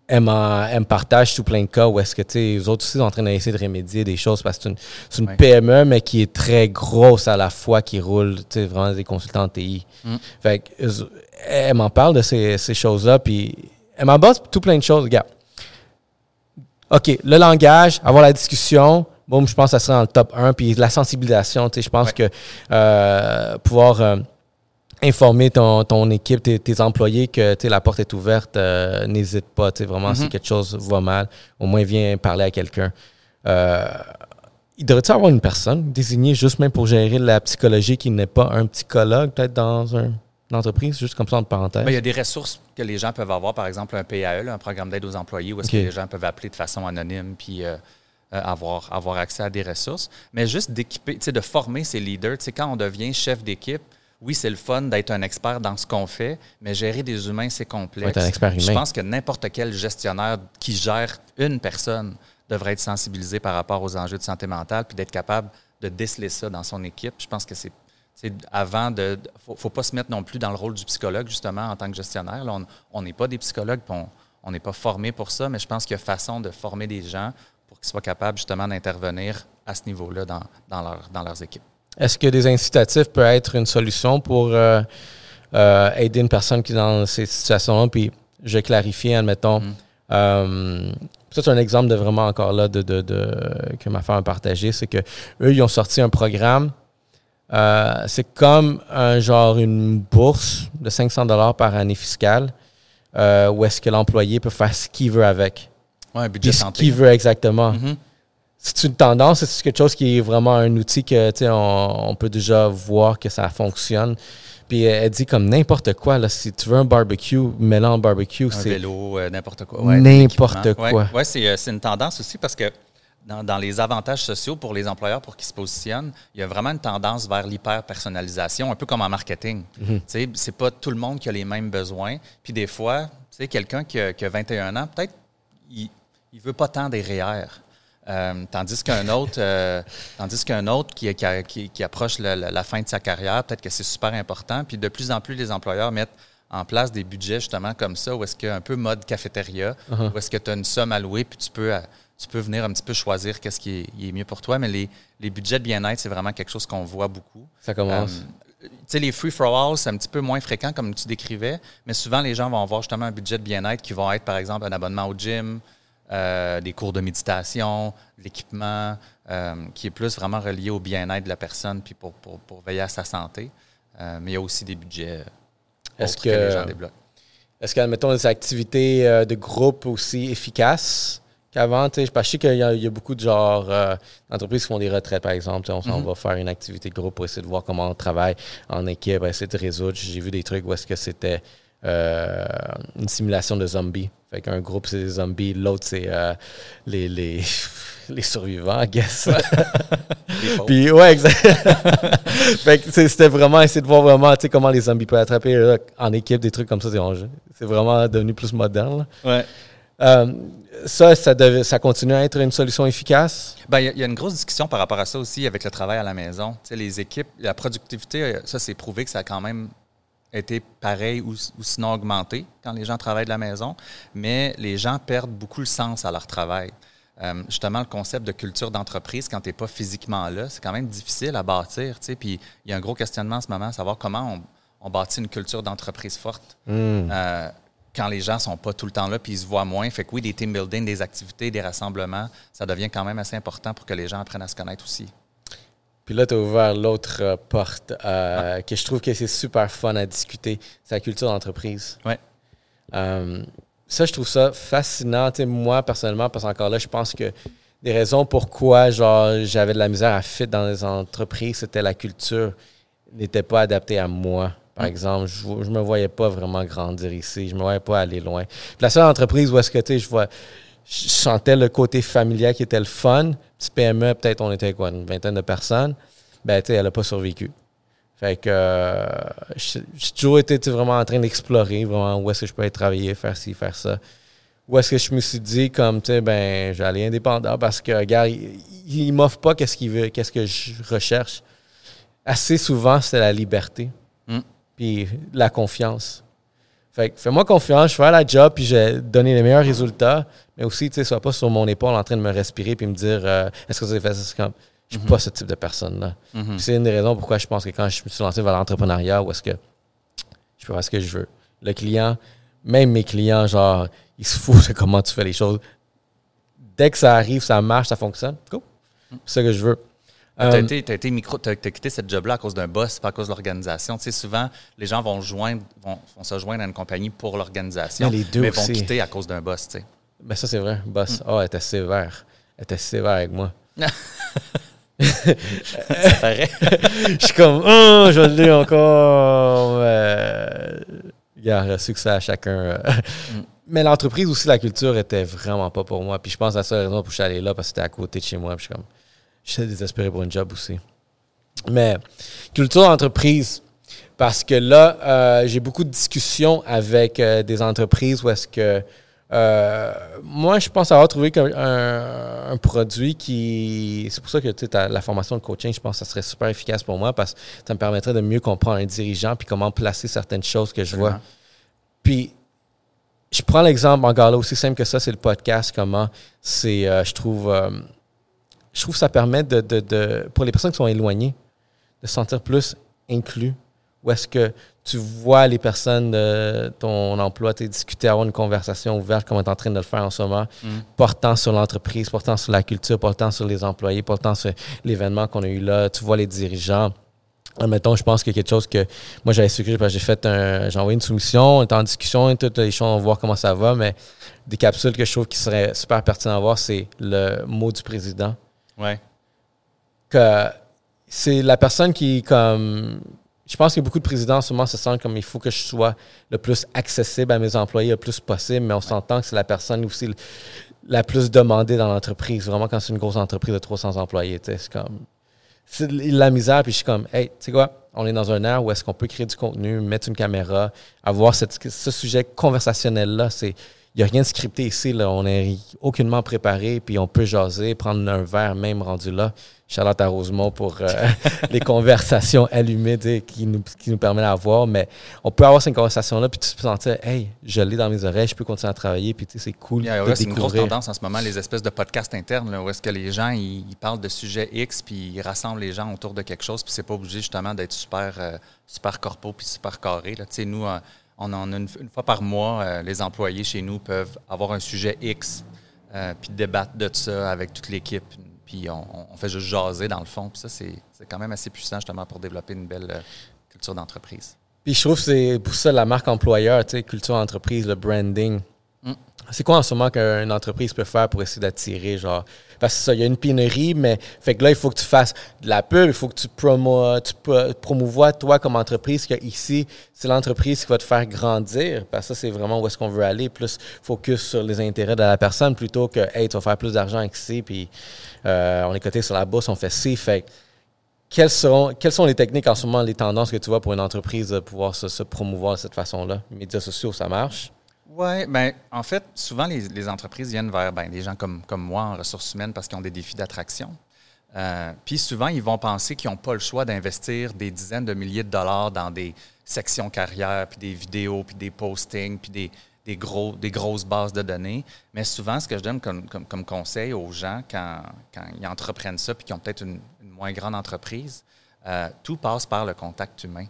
elle, elle me partage tout plein de cas où est-ce que, tu sais, les autres aussi sont en train d'essayer de remédier des choses parce que c'est une, une Ouais. PME, mais qui est très grosse à la fois, qui roule, tu sais, vraiment des consultants TI. Mm. Fait elle m'en parle de ces, ces choses-là, puis elle m'aborde tout plein de choses. Regarde. OK, le langage, avoir la discussion, bon, je pense que ça serait dans le top 1. Puis la sensibilisation, tu sais, je pense Ouais. que euh, pouvoir euh, informer ton, ton équipe, tes, tes employés que tu sais, la porte est ouverte, euh, n'hésite pas. tu sais, Vraiment, si Mhm. quelque chose va mal, au moins viens parler à quelqu'un. Il devrait-il avoir une personne désignée juste même pour gérer la psychologie qui n'est pas un psychologue, peut-être dans un- une entreprise, juste comme ça, entre parenthèses? Ben, il y a des ressources que les gens peuvent avoir, par exemple un PAE, là, un programme d'aide aux employés, où est-ce que les gens peuvent appeler de façon anonyme puis euh, euh, avoir, avoir accès à des ressources. Mais juste d'équiper, tu sais, de former ces leaders. Tu sais, quand on devient chef d'équipe, oui, c'est le fun d'être un expert dans ce qu'on fait, mais gérer des humains, c'est complexe. Un expert Je pense que n'importe quel gestionnaire qui gère une personne devrait être sensibilisé par rapport aux enjeux de santé mentale puis d'être capable de déceler ça dans son équipe. Je pense que c'est avant de. Faut, faut pas se mettre non plus dans le rôle du psychologue, justement, en tant que gestionnaire. Là, on- n'est pas des psychologues, on- n'est pas formé pour ça, mais je pense qu'il y a façon de former des gens pour qu'ils soient capables, justement, d'intervenir à ce niveau-là dans, dans, leur- dans leurs équipes. Est-ce que des incitatifs peuvent être une solution pour euh, euh, aider une personne qui est dans ces situations-là? Puis je vais clarifier, admettons. Mm. euh, ça, c'est un exemple de vraiment encore là de, de- de- que ma femme a partagé. C'est que eux, ils ont sorti un programme. Euh, c'est comme un genre une bourse de 500 dollars par année fiscale euh, où est-ce que l'employé peut faire ce qu'il veut avec. Oui, un budget Puis ce santé. qu'il veut exactement. Mhm. C'est une tendance, c'est quelque chose qui est vraiment un outil que tu sais, on, on peut déjà voir que ça fonctionne. Puis euh, elle dit comme n'importe quoi là, si tu veux un barbecue, mets-le en barbecue, Un c'est vélo, euh, n'importe quoi. Ouais, N'importe quoi. Ouais, ouais, c'est, c'est une tendance aussi parce que dans, dans les avantages sociaux pour les employeurs pour qu'ils se positionnent, il y a vraiment une tendance vers l'hyper-personnalisation, un peu comme en marketing. Tu sais, C'est pas tout le monde qui a les mêmes besoins. Puis des fois, quelqu'un qui a, qui a 21 ans, peut-être il ne veut pas tant des REER. Euh, tandis qu'un autre, euh, [LAUGHS] tandis qu'un autre qui, qui, qui- approche la, la- la fin de sa carrière, peut-être que c'est super important. Puis de plus en plus, les employeurs mettent en place des budgets justement comme ça, où est-ce qu'il y a un peu mode cafétéria, Uh-huh. où est-ce que tu as une somme allouée, puis tu peux, euh, tu peux venir un petit peu choisir qu'est-ce qui est, mieux pour toi. Mais les, les budgets de bien-être, c'est vraiment quelque chose qu'on voit beaucoup. ça commence. Euh, tu sais, les free for all, c'est un petit peu moins fréquent comme tu décrivais, mais souvent les gens vont avoir justement un budget de bien-être qui va être, par exemple, un abonnement au gym, euh, des cours de méditation, l'équipement, euh, qui est plus vraiment relié au bien-être de la personne puis pour, pour, pour veiller à sa santé. Mais il y a aussi des budgets Est-ce autres que, les que- gens débloquent. Est-ce qu'admettons des activités de groupe aussi efficaces? Qu'avant? tu sais, Parce que je sais qu'il y, a- il y a beaucoup de genre euh, d'entreprises qui font des retraites, par exemple. On s'en Mhm. va faire une activité de groupe pour essayer de voir comment on travaille en équipe, essayer de résoudre. J'ai vu des trucs où est-ce que c'était euh, une simulation de zombies. Fait qu'un groupe, c'est des zombies, l'autre, c'est euh, les, les, [LAUGHS] les survivants, I guess. [LAUGHS] Puis, ouais, exact. [LAUGHS] fait que c'était vraiment essayer de voir vraiment, tu sais, comment les zombies peuvent attraper là, en équipe, des trucs comme ça. c'est- C'est vraiment devenu plus moderne. là. Ouais. Euh, ça, ça, devait- ça continue à être une solution efficace? Ben, il y a- il y, a une grosse discussion par rapport à ça aussi avec le travail à la maison. Tu sais, les équipes, la productivité, euh, ça, c'est prouvé que ça a quand même été pareil ou, ou sinon augmenté quand les gens travaillent de la maison, mais les gens perdent beaucoup le sens à leur travail. euh, justement, le concept de culture d'entreprise, quand tu n'es pas physiquement là, c'est quand même difficile à bâtir. tu sais. Puis il y a un gros questionnement en ce moment à savoir comment on, on bâtit une culture d'entreprise forte. Hmm. Euh, quand les gens sont pas tout le temps là, puis ils se voient moins. Fait que oui, des team building, des activités, des rassemblements, ça devient quand même assez important pour que les gens apprennent à se connaître aussi. Puis là, tu as ouvert l'autre euh, porte euh, que je trouve que c'est super fun à discuter. C'est la culture d'entreprise. Ouais. Euh, ça, je trouve ça fascinant. Moi, personnellement, parce qu'encore là, je pense que des raisons pourquoi genre j'avais de la misère à fit dans les entreprises, c'était la culture n'était pas adaptée à moi. Par exemple, je ne me voyais pas vraiment grandir ici. Je me voyais pas aller loin. Puis la seule entreprise où est-ce que, tu je vois, je sentais le côté familial qui était le fun. Petit PME, peut-être on était quoi, une vingtaine de personnes. Ben, tu sais, elle n'a pas survécu. Fait que euh, j'ai toujours été vraiment en train d'explorer vraiment où est-ce que je peux aller travailler, faire ci, faire ça. Où est-ce que je me suis dit comme tu sais ben aller indépendant parce que regarde, il, il m'offre pas qu'est-ce qu'il veut, qu'est-ce que je recherche. Assez souvent, c'est la liberté. Mm. Puis la confiance. Fait que fais-moi confiance, je vais faire la job, puis je vais donner les meilleurs résultats. Mais aussi, tu sais, sois pas sur mon épaule en train de me respirer puis me dire euh, est-ce que vous avez fait ça? C'est comme, je suis pas ce type de personne-là. Mhm. C'est une des raisons pourquoi je pense que quand je me suis lancé vers l'entrepreneuriat, où est-ce que je peux faire ce que je veux. Le client, même mes clients, genre, ils se foutent de comment tu fais les choses. Dès que ça arrive, ça marche, ça fonctionne, cool. C'est ça que je veux. Tu as, Euh, été, t'as été micro, quitté cette job-là à cause d'un boss, pas à cause de l'organisation. Tu sais, souvent, les gens vont, joindre, vont, vont se joindre à une compagnie pour l'organisation, Mais les deux mais vont quitter à cause d'un boss. Tu sais. Ben ça, c'est vrai. Boss, oh, elle était sévère. Elle était sévère avec moi. [LAUGHS] [LAUGHS] Je suis comme, oh, je l'ai encore. Euh, regarde, succès à chacun. euh. Mais l'entreprise aussi, la culture était vraiment pas pour moi. Puis je pense que la seule raison pour que je suis allé là, parce que c'était à côté de chez moi. Puis je suis comme, j'étais désespéré pour une job aussi. Mais culture d'entreprise, parce que là, euh, j'ai beaucoup de discussions avec euh, des entreprises où est-ce que euh, moi, je pense avoir trouvé un, un produit qui. C'est pour ça que tu sais, la formation de coaching, je pense que ça serait super efficace pour moi parce que ça me permettrait de mieux comprendre un dirigeant puis comment placer certaines choses que je vois. Puis, je prends l'exemple encore là, aussi simple que ça, c'est le podcast. Comment c'est, je trouve, je trouve que ça permet de, de, de- pour les personnes qui sont éloignées, de se sentir plus inclus. Où est-ce que tu vois les personnes de ton emploi, tu discuter, avoir une conversation ouverte comme tu es en train de le faire en ce moment, Mm. portant sur l'entreprise, portant sur la culture, portant sur les employés, portant sur l'événement qu'on a eu là. Tu vois les dirigeants. Mettons, je pense qu'il y a quelque chose que moi j'avais suggéré parce que j'ai fait un. J'ai envoyé une soumission, on est en discussion, toutes les choses, on va voir comment ça va, mais des capsules que je trouve qui seraient super pertinentes à voir, c'est le mot du président. Ouais. Que c'est la personne qui comme. Je pense que beaucoup de présidents moment se sentent comme il faut que je sois le plus accessible à mes employés le plus possible, mais on s'entend que c'est la personne aussi la plus demandée dans l'entreprise. Vraiment, quand c'est une grosse entreprise de 300 employés, c'est comme. C'est la misère, puis je suis comme, hey, tu sais quoi, on est dans un air où est-ce qu'on peut créer du contenu, mettre une caméra, avoir ce sujet conversationnel-là. C'est. Il n'y a rien de scripté ici, là. On n'est aucunement préparé, puis on peut jaser, prendre un verre même rendu là. Charlotte à Rosemont pour euh, [LAUGHS] les conversations allumées tu sais, qui nous, qui nous permet d'avoir. Mais on peut avoir cette conversation-là, puis tu peux sentir, hey, je l'ai dans mes oreilles, je peux continuer à travailler, puis tu sais, c'est cool. Yeah, c'est une grosse tendance en ce moment, les espèces de podcasts internes, là, où est-ce que les gens ils, ils parlent de sujets X, puis ils rassemblent les gens autour de quelque chose, puis c'est pas obligé justement d'être super, euh, super corpo puis super carré. Là. Tu sais, Nous, euh, on en a une, fois par mois, euh, les employés chez nous peuvent avoir un sujet X, euh, puis débattre de ça avec toute l'équipe, puis on, fait juste jaser dans le fond. Puis ça, c'est c'est quand même assez puissant justement pour développer une belle euh, culture d'entreprise. Puis je trouve que c'est pour ça la marque employeur, tu sais, culture entreprise, le branding. C'est quoi en ce moment qu'une entreprise peut faire pour essayer d'attirer, genre? Parce que ça, il y a une pénurie, mais fait que là, il faut que tu fasses de la pub, il faut que tu, promo, tu toi comme entreprise, que ici, c'est l'entreprise qui va te faire grandir. Parce que ça, c'est vraiment où est-ce qu'on veut aller, plus focus sur les intérêts de la personne plutôt que, hey, tu vas faire plus d'argent ici, puis euh, on est coté sur la bourse, on fait ci. Fait que quelles, sont les techniques en ce moment, les tendances que tu vois pour une entreprise de pouvoir se, se promouvoir de cette façon-là? Médias sociaux, ça marche? Oui, ben, en fait, souvent, les, entreprises viennent vers ben, des gens comme, comme moi en ressources humaines parce qu'ils ont des défis d'attraction. Euh, Puis souvent, ils vont penser qu'ils n'ont pas le choix d'investir des dizaines de milliers de dollars dans des sections carrière, puis des vidéos, puis des postings, puis des, des, gros, des grosses bases de données. Mais souvent, ce que je donne comme, comme, comme conseil aux gens quand, quand, ils entreprennent ça puis qu'ils ont peut-être une, une, moins grande entreprise, euh, tout passe par le contact humain.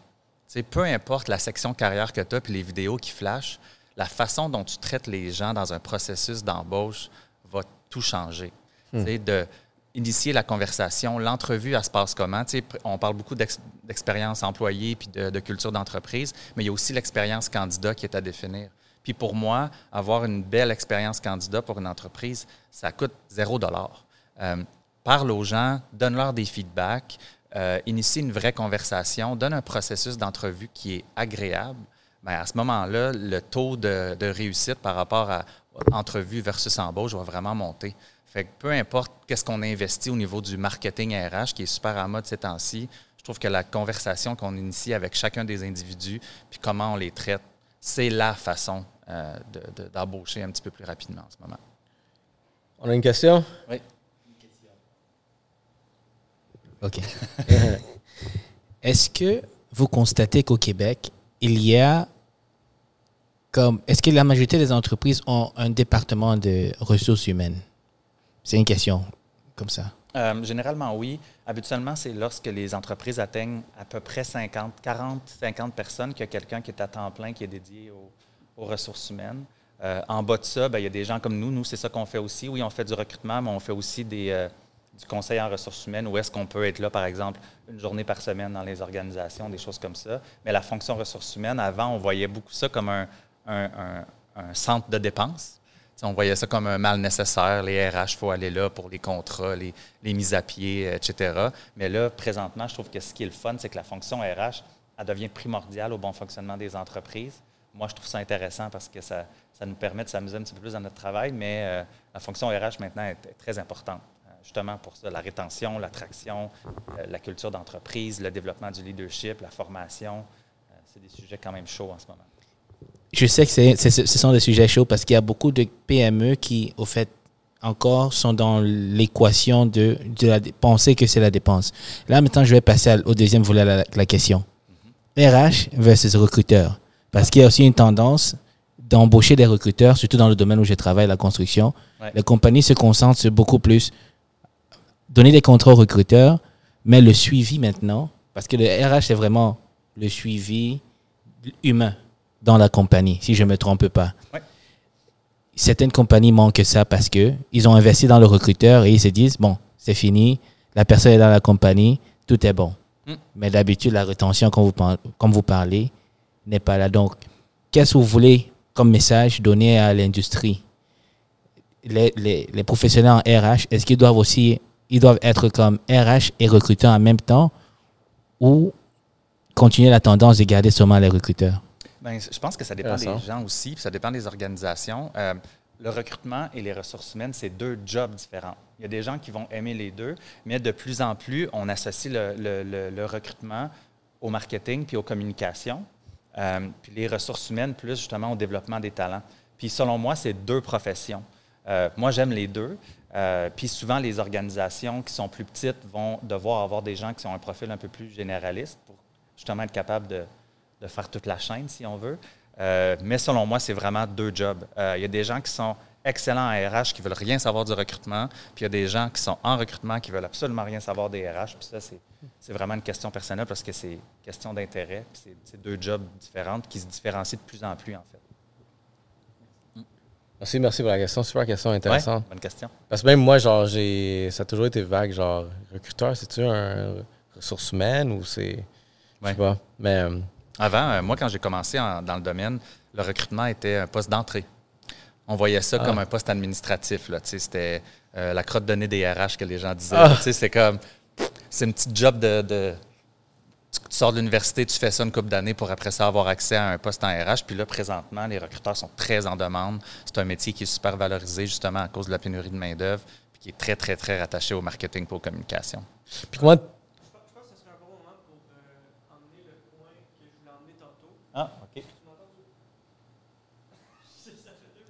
sais, peu importe la section carrière que tu as puis les vidéos qui flashent, la façon dont tu traites les gens dans un processus d'embauche va tout changer. Hmm. De initier la conversation, l'entrevue, elle se passe comment? on parle beaucoup d'expérience employée puis de, de culture d'entreprise, mais il y a aussi l'expérience candidat qui est à définir. Puis pour moi, avoir une belle expérience candidat pour une entreprise, ça coûte zéro dollar. Euh, parle aux gens, donne-leur des feedbacks, euh, initie une vraie conversation, donne un processus d'entrevue qui est agréable. Bien, à ce moment-là, le taux de, réussite par rapport à entrevue versus embauche va vraiment monter. Fait que peu importe qu'est-ce qu'on investit au niveau du marketing RH, qui est super à mode ces temps-ci, je trouve que la conversation qu'on initie avec chacun des individus, puis comment on les traite, c'est la façon euh, d'embaucher un petit peu plus rapidement en ce moment. On a une question? Oui. OK. [LAUGHS] Est-ce que vous constatez qu'au Québec, il y a comme. Est-ce que la majorité des entreprises ont un département de ressources humaines? C'est une question comme ça. Euh, généralement, oui. Habituellement, c'est lorsque les entreprises atteignent à peu près 50, 40, 50 personnes qu'il y a quelqu'un qui est à temps plein, qui est dédié au, aux ressources humaines. Euh, en bas de ça, ben, il y a des gens comme nous. Nous, c'est ça qu'on fait aussi. Oui, on fait du recrutement, mais on fait aussi euh, du conseil en ressources humaines où est-ce qu'on peut être là, par exemple, une journée par semaine dans les organisations, des choses comme ça. Mais la fonction ressources humaines, avant, on voyait beaucoup ça comme un, centre de dépenses. on voyait ça comme un mal nécessaire. Les RH, il faut aller là pour les contrats, les, les, mises à pied, etc. Mais là, présentement, je trouve que ce qui est le fun, c'est que la fonction RH, elle devient primordiale au bon fonctionnement des entreprises moi, je trouve ça intéressant parce que ça, ça nous permet de s'amuser un petit peu plus dans notre travail, mais euh, la fonction RH maintenant est, très importante, euh, justement pour ça, la rétention, l'attraction, euh, la culture d'entreprise, le développement du leadership, la formation. c'est des sujets quand même chauds en ce moment. Je sais que c'est, ce sont des sujets chauds parce qu'il y a beaucoup de PME qui, au fait, encore sont dans l'équation de, de la, penser que c'est la dépense. Là, maintenant, je vais passer au deuxième volet de la, la question. RH versus recruteur. Parce qu'il y a aussi une tendance d'embaucher des recruteurs, surtout dans le domaine où je travaille, la construction. Les compagnies se concentrent sur beaucoup plus donner des contrats aux recruteurs, mais le suivi maintenant, parce que le RH, c'est vraiment le suivi humain dans la compagnie, si je ne me trompe pas. Certaines compagnies manquent ça parce qu'ils ont investi dans le recruteur et ils se disent, bon, c'est fini, la personne est dans la compagnie, tout est bon. Mm. Mais d'habitude, la rétention, comme vous, comme vous parlez, n'est pas là. Donc, qu'est-ce que vous voulez comme message donner à l'industrie? Les, les, les, professionnels en RH, est-ce qu'ils doivent aussi ils doivent être comme RH et recruteurs en même temps ou continuer la tendance de garder seulement les recruteurs? Bien, je pense que ça dépend des gens aussi, puis ça dépend des organisations. Euh, le recrutement et les ressources humaines, c'est deux jobs différents. Il y a des gens qui vont aimer les deux, mais de plus en plus, on associe le, le, le recrutement au marketing puis aux communications. Euh, puis les ressources humaines, plus justement au développement des talents. Puis selon moi, c'est deux professions. Euh, moi, j'aime les deux. Euh, puis souvent, les organisations qui sont plus petites vont devoir avoir des gens qui ont un profil un peu plus généraliste pour justement être capable de, de faire toute la chaîne, si on veut. mais selon moi, c'est vraiment deux jobs. Il y a des gens qui sont excellents en RH qui veulent rien savoir du recrutement, puis il y a des gens qui sont en recrutement qui veulent absolument rien savoir des RH. Puis ça, c'est vraiment une question personnelle parce que c'est question d'intérêt. Puis c'est deux jobs différents qui se différencient de plus en plus, en fait. Merci, merci pour la question. Super question intéressante. bonne question. Parce que même moi, genre, j'ai, ça a toujours été vague. Genre, recruteur, c'est-tu un ressource humaine ou c'est. Je sais pas. Mais. Avant, euh, moi, quand j'ai commencé dans le domaine, le recrutement était un poste d'entrée. On voyait ça comme ah. un poste administratif. C'était euh, la crotte de nez des RH que les gens disaient. Ah. C'est comme, c'est une petite job de, Tu sors de l'université, tu fais ça une couple d'années pour après ça avoir accès à un poste en RH. Puis là, présentement, les recruteurs sont très en demande. C'est un métier qui est super valorisé justement à cause de la pénurie de main-d'œuvre, puis qui est très, très, très rattaché au marketing et aux communications. Puis comment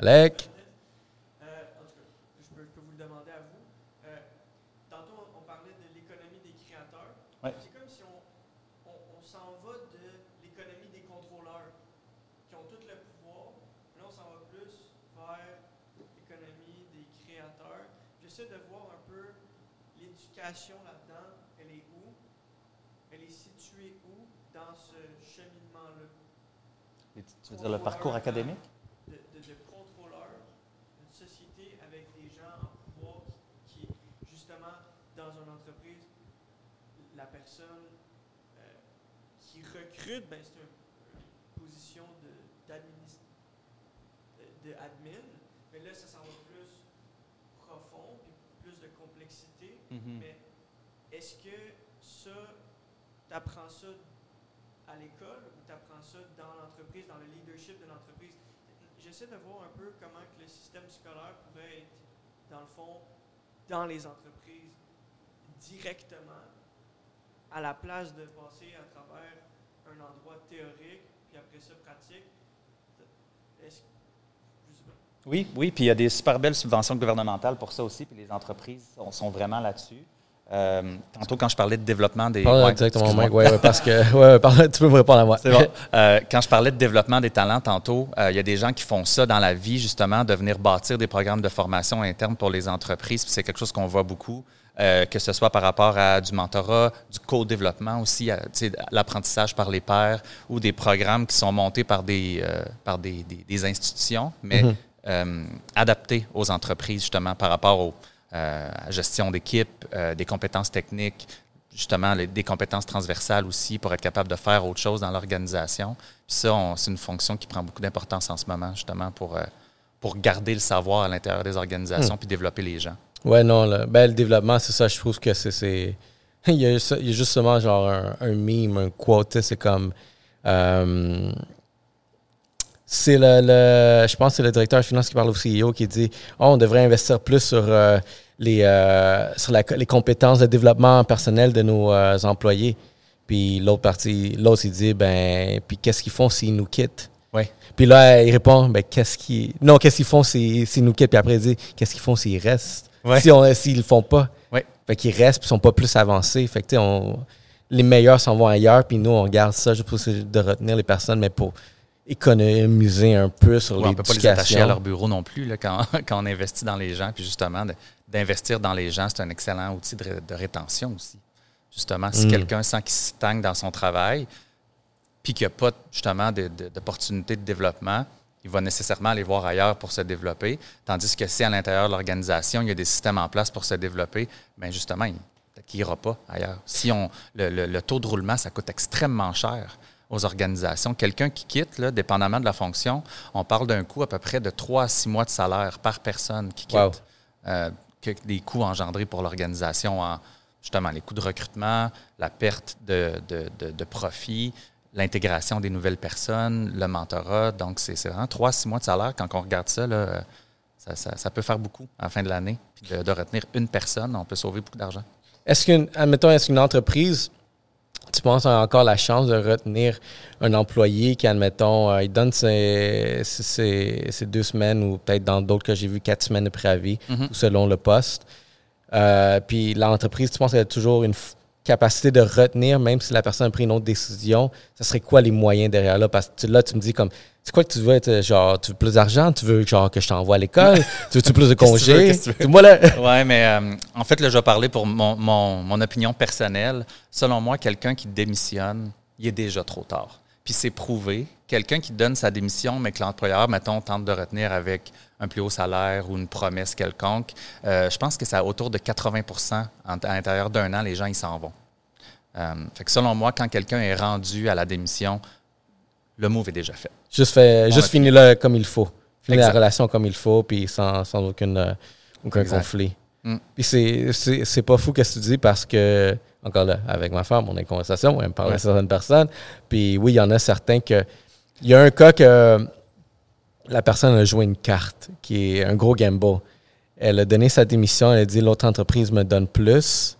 Euh, je peux, vous le demander à vous. Euh, tantôt, on parlait de l'économie des créateurs. C'est comme si on, s'en va de l'économie des contrôleurs qui ont tout le pouvoir. Là, on s'en va plus vers l'économie des créateurs. J'essaie de voir un peu l'éducation là-dedans. Elle est où? Elle est située où dans ce cheminement-là? Tu veux dire le parcours académique? La personne euh, qui recrute, ben, c'est une position de, d'adminis- de, de admin, mais là, ça s'en va plus profond, puis plus de complexité. Mhm. Mais est-ce que ça, tu apprends ça à l'école ou tu apprends ça dans l'entreprise, dans le leadership de l'entreprise? J'essaie de voir un peu comment que le système scolaire pourrait être, dans le fond, dans les entreprises directement, à la place de passer à travers un endroit théorique, puis après ça pratique. Est-ce. Oui, oui, puis il y a des super belles subventions gouvernementales pour ça aussi, puis les entreprises sont, sont vraiment là-dessus. Euh, tantôt, quand je parlais de développement des. Ouais, ouais, ouais, parce que [LAUGHS] ouais, ouais, parle- tu peux me répondre à moi. C'est bon. [LAUGHS] Euh, quand je parlais de développement des talents tantôt, euh, il y a des gens qui font ça dans la vie, justement, de venir bâtir des programmes de formation interne pour les entreprises. Puis c'est quelque chose qu'on voit beaucoup, euh, que ce soit par rapport à du mentorat, du co-développement aussi, l'apprentissage par les pairs ou des programmes qui sont montés par des, euh, par des, des- des institutions, mais Mhm. euh, adaptés aux entreprises, justement, par rapport euh, à la gestion d'équipe, des compétences techniques, justement les- des compétences transversales aussi pour être capable de faire autre chose dans l'organisation. Puis ça, c'est une fonction qui prend beaucoup d'importance en ce moment, justement, pour, euh, pour garder le savoir à l'intérieur des organisations puis développer les gens. Ouais, non, le, ben, le développement, c'est ça, je trouve que c'est. c'est- [LAUGHS] Il, y a, ça- il y a justement genre un, un meme, un quote, c'est comme. euh, c'est le, le- Je pense que c'est le directeur de finance qui parle au CEO qui dit oh, on devrait investir plus sur, euh, les, euh, sur la- les compétences de développement personnel de nos employés. Puis l'autre partie, l'autre, il dit ben, puis qu'est-ce qu'ils font s'ils nous quittent? Oui. Puis là, il répond, ben, qu'est-ce qu'ils. Non, qu'est-ce qu'ils font s'ils s'ils nous quittent? Puis après, il dit, qu'est-ce qu'ils font s'ils restent? Ouais. Si on, s'ils le font pas. Ouais. Fait qu'ils restent puis ils sont pas plus avancés. Fait que, on, les meilleurs s'en vont ailleurs, puis nous, on garde ça juste pour essayer de retenir les personnes, mais pour économiser un peu sur Ouais, on ne peut pas les attacher à leur bureau non plus là, quand, [LAUGHS] quand on investit dans les gens. Puis justement, d'investir dans les gens, c'est un excellent outil de, ré- de rétention aussi. Justement, si Mm. quelqu'un sent qu'il stagne dans son travail, puis qu'il n'y a pas justement de- de- d'opportunité de, développement, il va nécessairement aller voir ailleurs pour se développer. Tandis que si à l'intérieur de l'organisation, il y a des systèmes en place pour se développer, bien justement, il n'ira pas ailleurs. Si on, le, le- le taux de roulement, ça coûte extrêmement cher aux organisations. Quelqu'un qui quitte, là, dépendamment de la fonction, on parle d'un coût à peu près de 3 à 6 mois de salaire par personne qui quitte. Wow. Euh, que des coûts engendrés pour l'organisation en justement les coûts de recrutement, la perte de, de, de, de profit, l'intégration des nouvelles personnes, le mentorat. Donc, c'est vraiment 3 à 6 mois de salaire. Quand on regarde ça, là, ça, ça- ça peut faire beaucoup à la fin de l'année. Puis de, de retenir une personne, on peut sauver beaucoup d'argent. Est-ce qu'une, admettons, est-ce qu'une entreprise, tu penses, a encore la chance de retenir un employé qui, admettons, euh, il donne ses, ses- ses- ses deux semaines ou peut-être dans d'autres que j'ai vu, quatre semaines de préavis, Mhm. ou selon le poste. Euh, puis l'entreprise, tu penses qu'elle a toujours une f- capacité de retenir, même si la personne a pris une autre décision, ça serait quoi les moyens derrière là? Parce que là, tu me dis comme, c'est quoi que tu veux être, genre, tu veux plus d'argent, tu veux genre que je t'envoie à l'école, [LAUGHS] tu veux plus de congés? Moi, là, Oui, mais euh, en fait, là, je vais parler pour mon, mon- mon opinion personnelle. Selon moi, quelqu'un qui démissionne, il est déjà trop tard. Puis c'est prouvé. Quelqu'un qui donne sa démission, mais que l'employeur, mettons, tente de retenir avec un plus haut salaire ou une promesse quelconque, euh, je pense que c'est à autour de 80 en- à l'intérieur d'un an, les gens, ils s'en vont. Euh, fait que selon moi, quand quelqu'un est rendu à la démission, le move est déjà fait. Juste, fait, juste ouais. finir là comme il faut. Finir la relation comme il faut, puis sans, sans aucune, euh, aucun Exact. conflit. Mm. Puis c'est- pas fou ce que tu dis parce que, encore là, avec ma femme, on a une conversation, elle me parle de certaines personnes. Puis oui, il y en a certains que. Il y a un cas que la personne a joué une carte qui est un gros gamble. Elle a donné sa démission, elle a dit l'autre entreprise me donne plus.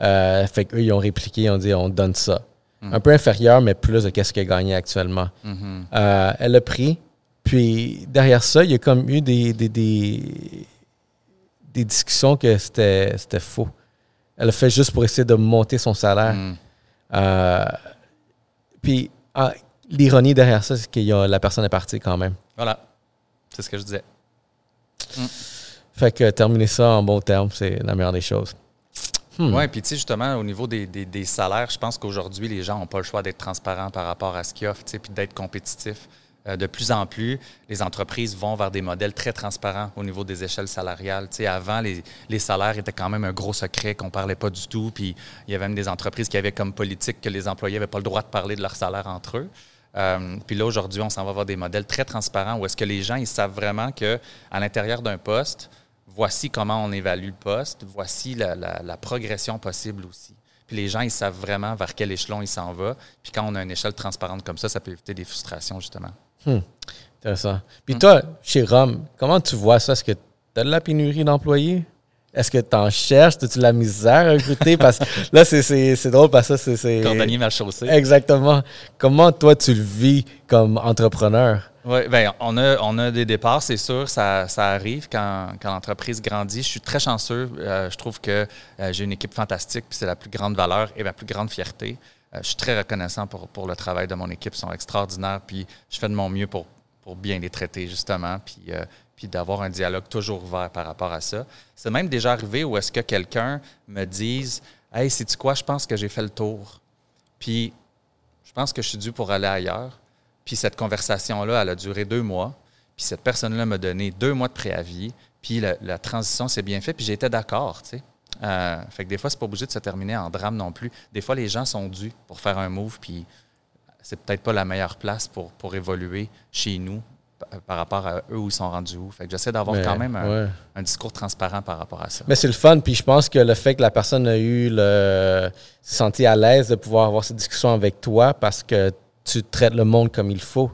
Euh, fait qu'eux, ils ont répliqué, ils ont dit on donne ça. Mm. Un peu inférieur, mais plus de qu'est-ce qu'elle gagnait actuellement. Mhm. Euh, elle a pris. Puis derrière ça, il y a comme eu des, des, des, des discussions que c'était c'était faux. Elle a fait juste pour essayer de monter son salaire. Mm. Euh, puis ah, l'ironie derrière ça, c'est que la personne est partie quand même. Voilà. C'est ce que je disais. Fait que terminer ça en bon terme, c'est la meilleure des choses. Hmm. Oui, puis tu sais, justement, au niveau des, des- des salaires, je pense qu'aujourd'hui, les gens n'ont pas le choix d'être transparents par rapport à ce qu'ils offrent, puis d'être compétitifs. Euh, de plus en plus, les entreprises vont vers des modèles très transparents au niveau des échelles salariales. Tu sais, avant, les, les salaires étaient quand même un gros secret qu'on ne parlait pas du tout. Puis il y avait même des entreprises qui avaient comme politique que les employés n'avaient pas le droit de parler de leur salaire entre eux. Euh, puis là, aujourd'hui, on s'en va vers des modèles très transparents où est-ce que les gens, ils savent vraiment que à l'intérieur d'un poste, voici comment on évalue le poste, voici la, la- la progression possible aussi. Puis les gens, ils savent vraiment vers quel échelon ils s'en vont. Puis quand on a une échelle transparente comme ça, ça peut éviter des frustrations, justement. Intéressant. Puis toi, chez Rome, comment tu vois ça? Est-ce que tu as de la pénurie d'employés? Est-ce que tu en cherches? As-tu de la misère à recruter? Parce que là, c'est- c'est c'est drôle parce que ça, c'est-. Cordonnier mal chaussé. Exactement. Comment toi, tu le vis comme entrepreneur? Oui, bien, on a, on a des départs, c'est sûr, ça, ça arrive quand, quand l'entreprise grandit. Je suis très chanceux. euh, je trouve que euh, j'ai une équipe fantastique, puis c'est la plus grande valeur et ma plus grande fierté. Euh, je suis très reconnaissant pour, pour le travail de mon équipe. Ils sont extraordinaires, puis je fais de mon mieux pour, pour bien les traiter, justement, puis, puis d'avoir un dialogue toujours ouvert par rapport à ça. C'est même déjà arrivé où est-ce que quelqu'un me dise Hey, sais-tu quoi, je pense que j'ai fait le tour. Puis je pense que je suis dû pour aller ailleurs. Puis cette conversation-là, elle a duré deux mois. Puis cette personne-là m'a donné deux mois de préavis. Puis la, transition s'est bien faite. Puis j'étais d'accord, tu. Euh, fait que des fois, c'est pas obligé de se terminer en drame non plus. Des fois, les gens sont dus pour faire un move. Puis c'est peut-être pas la meilleure place pour, pour évoluer chez nous par rapport à eux où ils sont rendus où. Fait que j'essaie d'avoir quand même un, ouais. un discours transparent par rapport à ça. Mais c'est le fun, puis je pense que le fait que la personne a eu le s'est senti à l'aise de pouvoir avoir cette discussion avec toi parce que tu traites le monde comme il faut.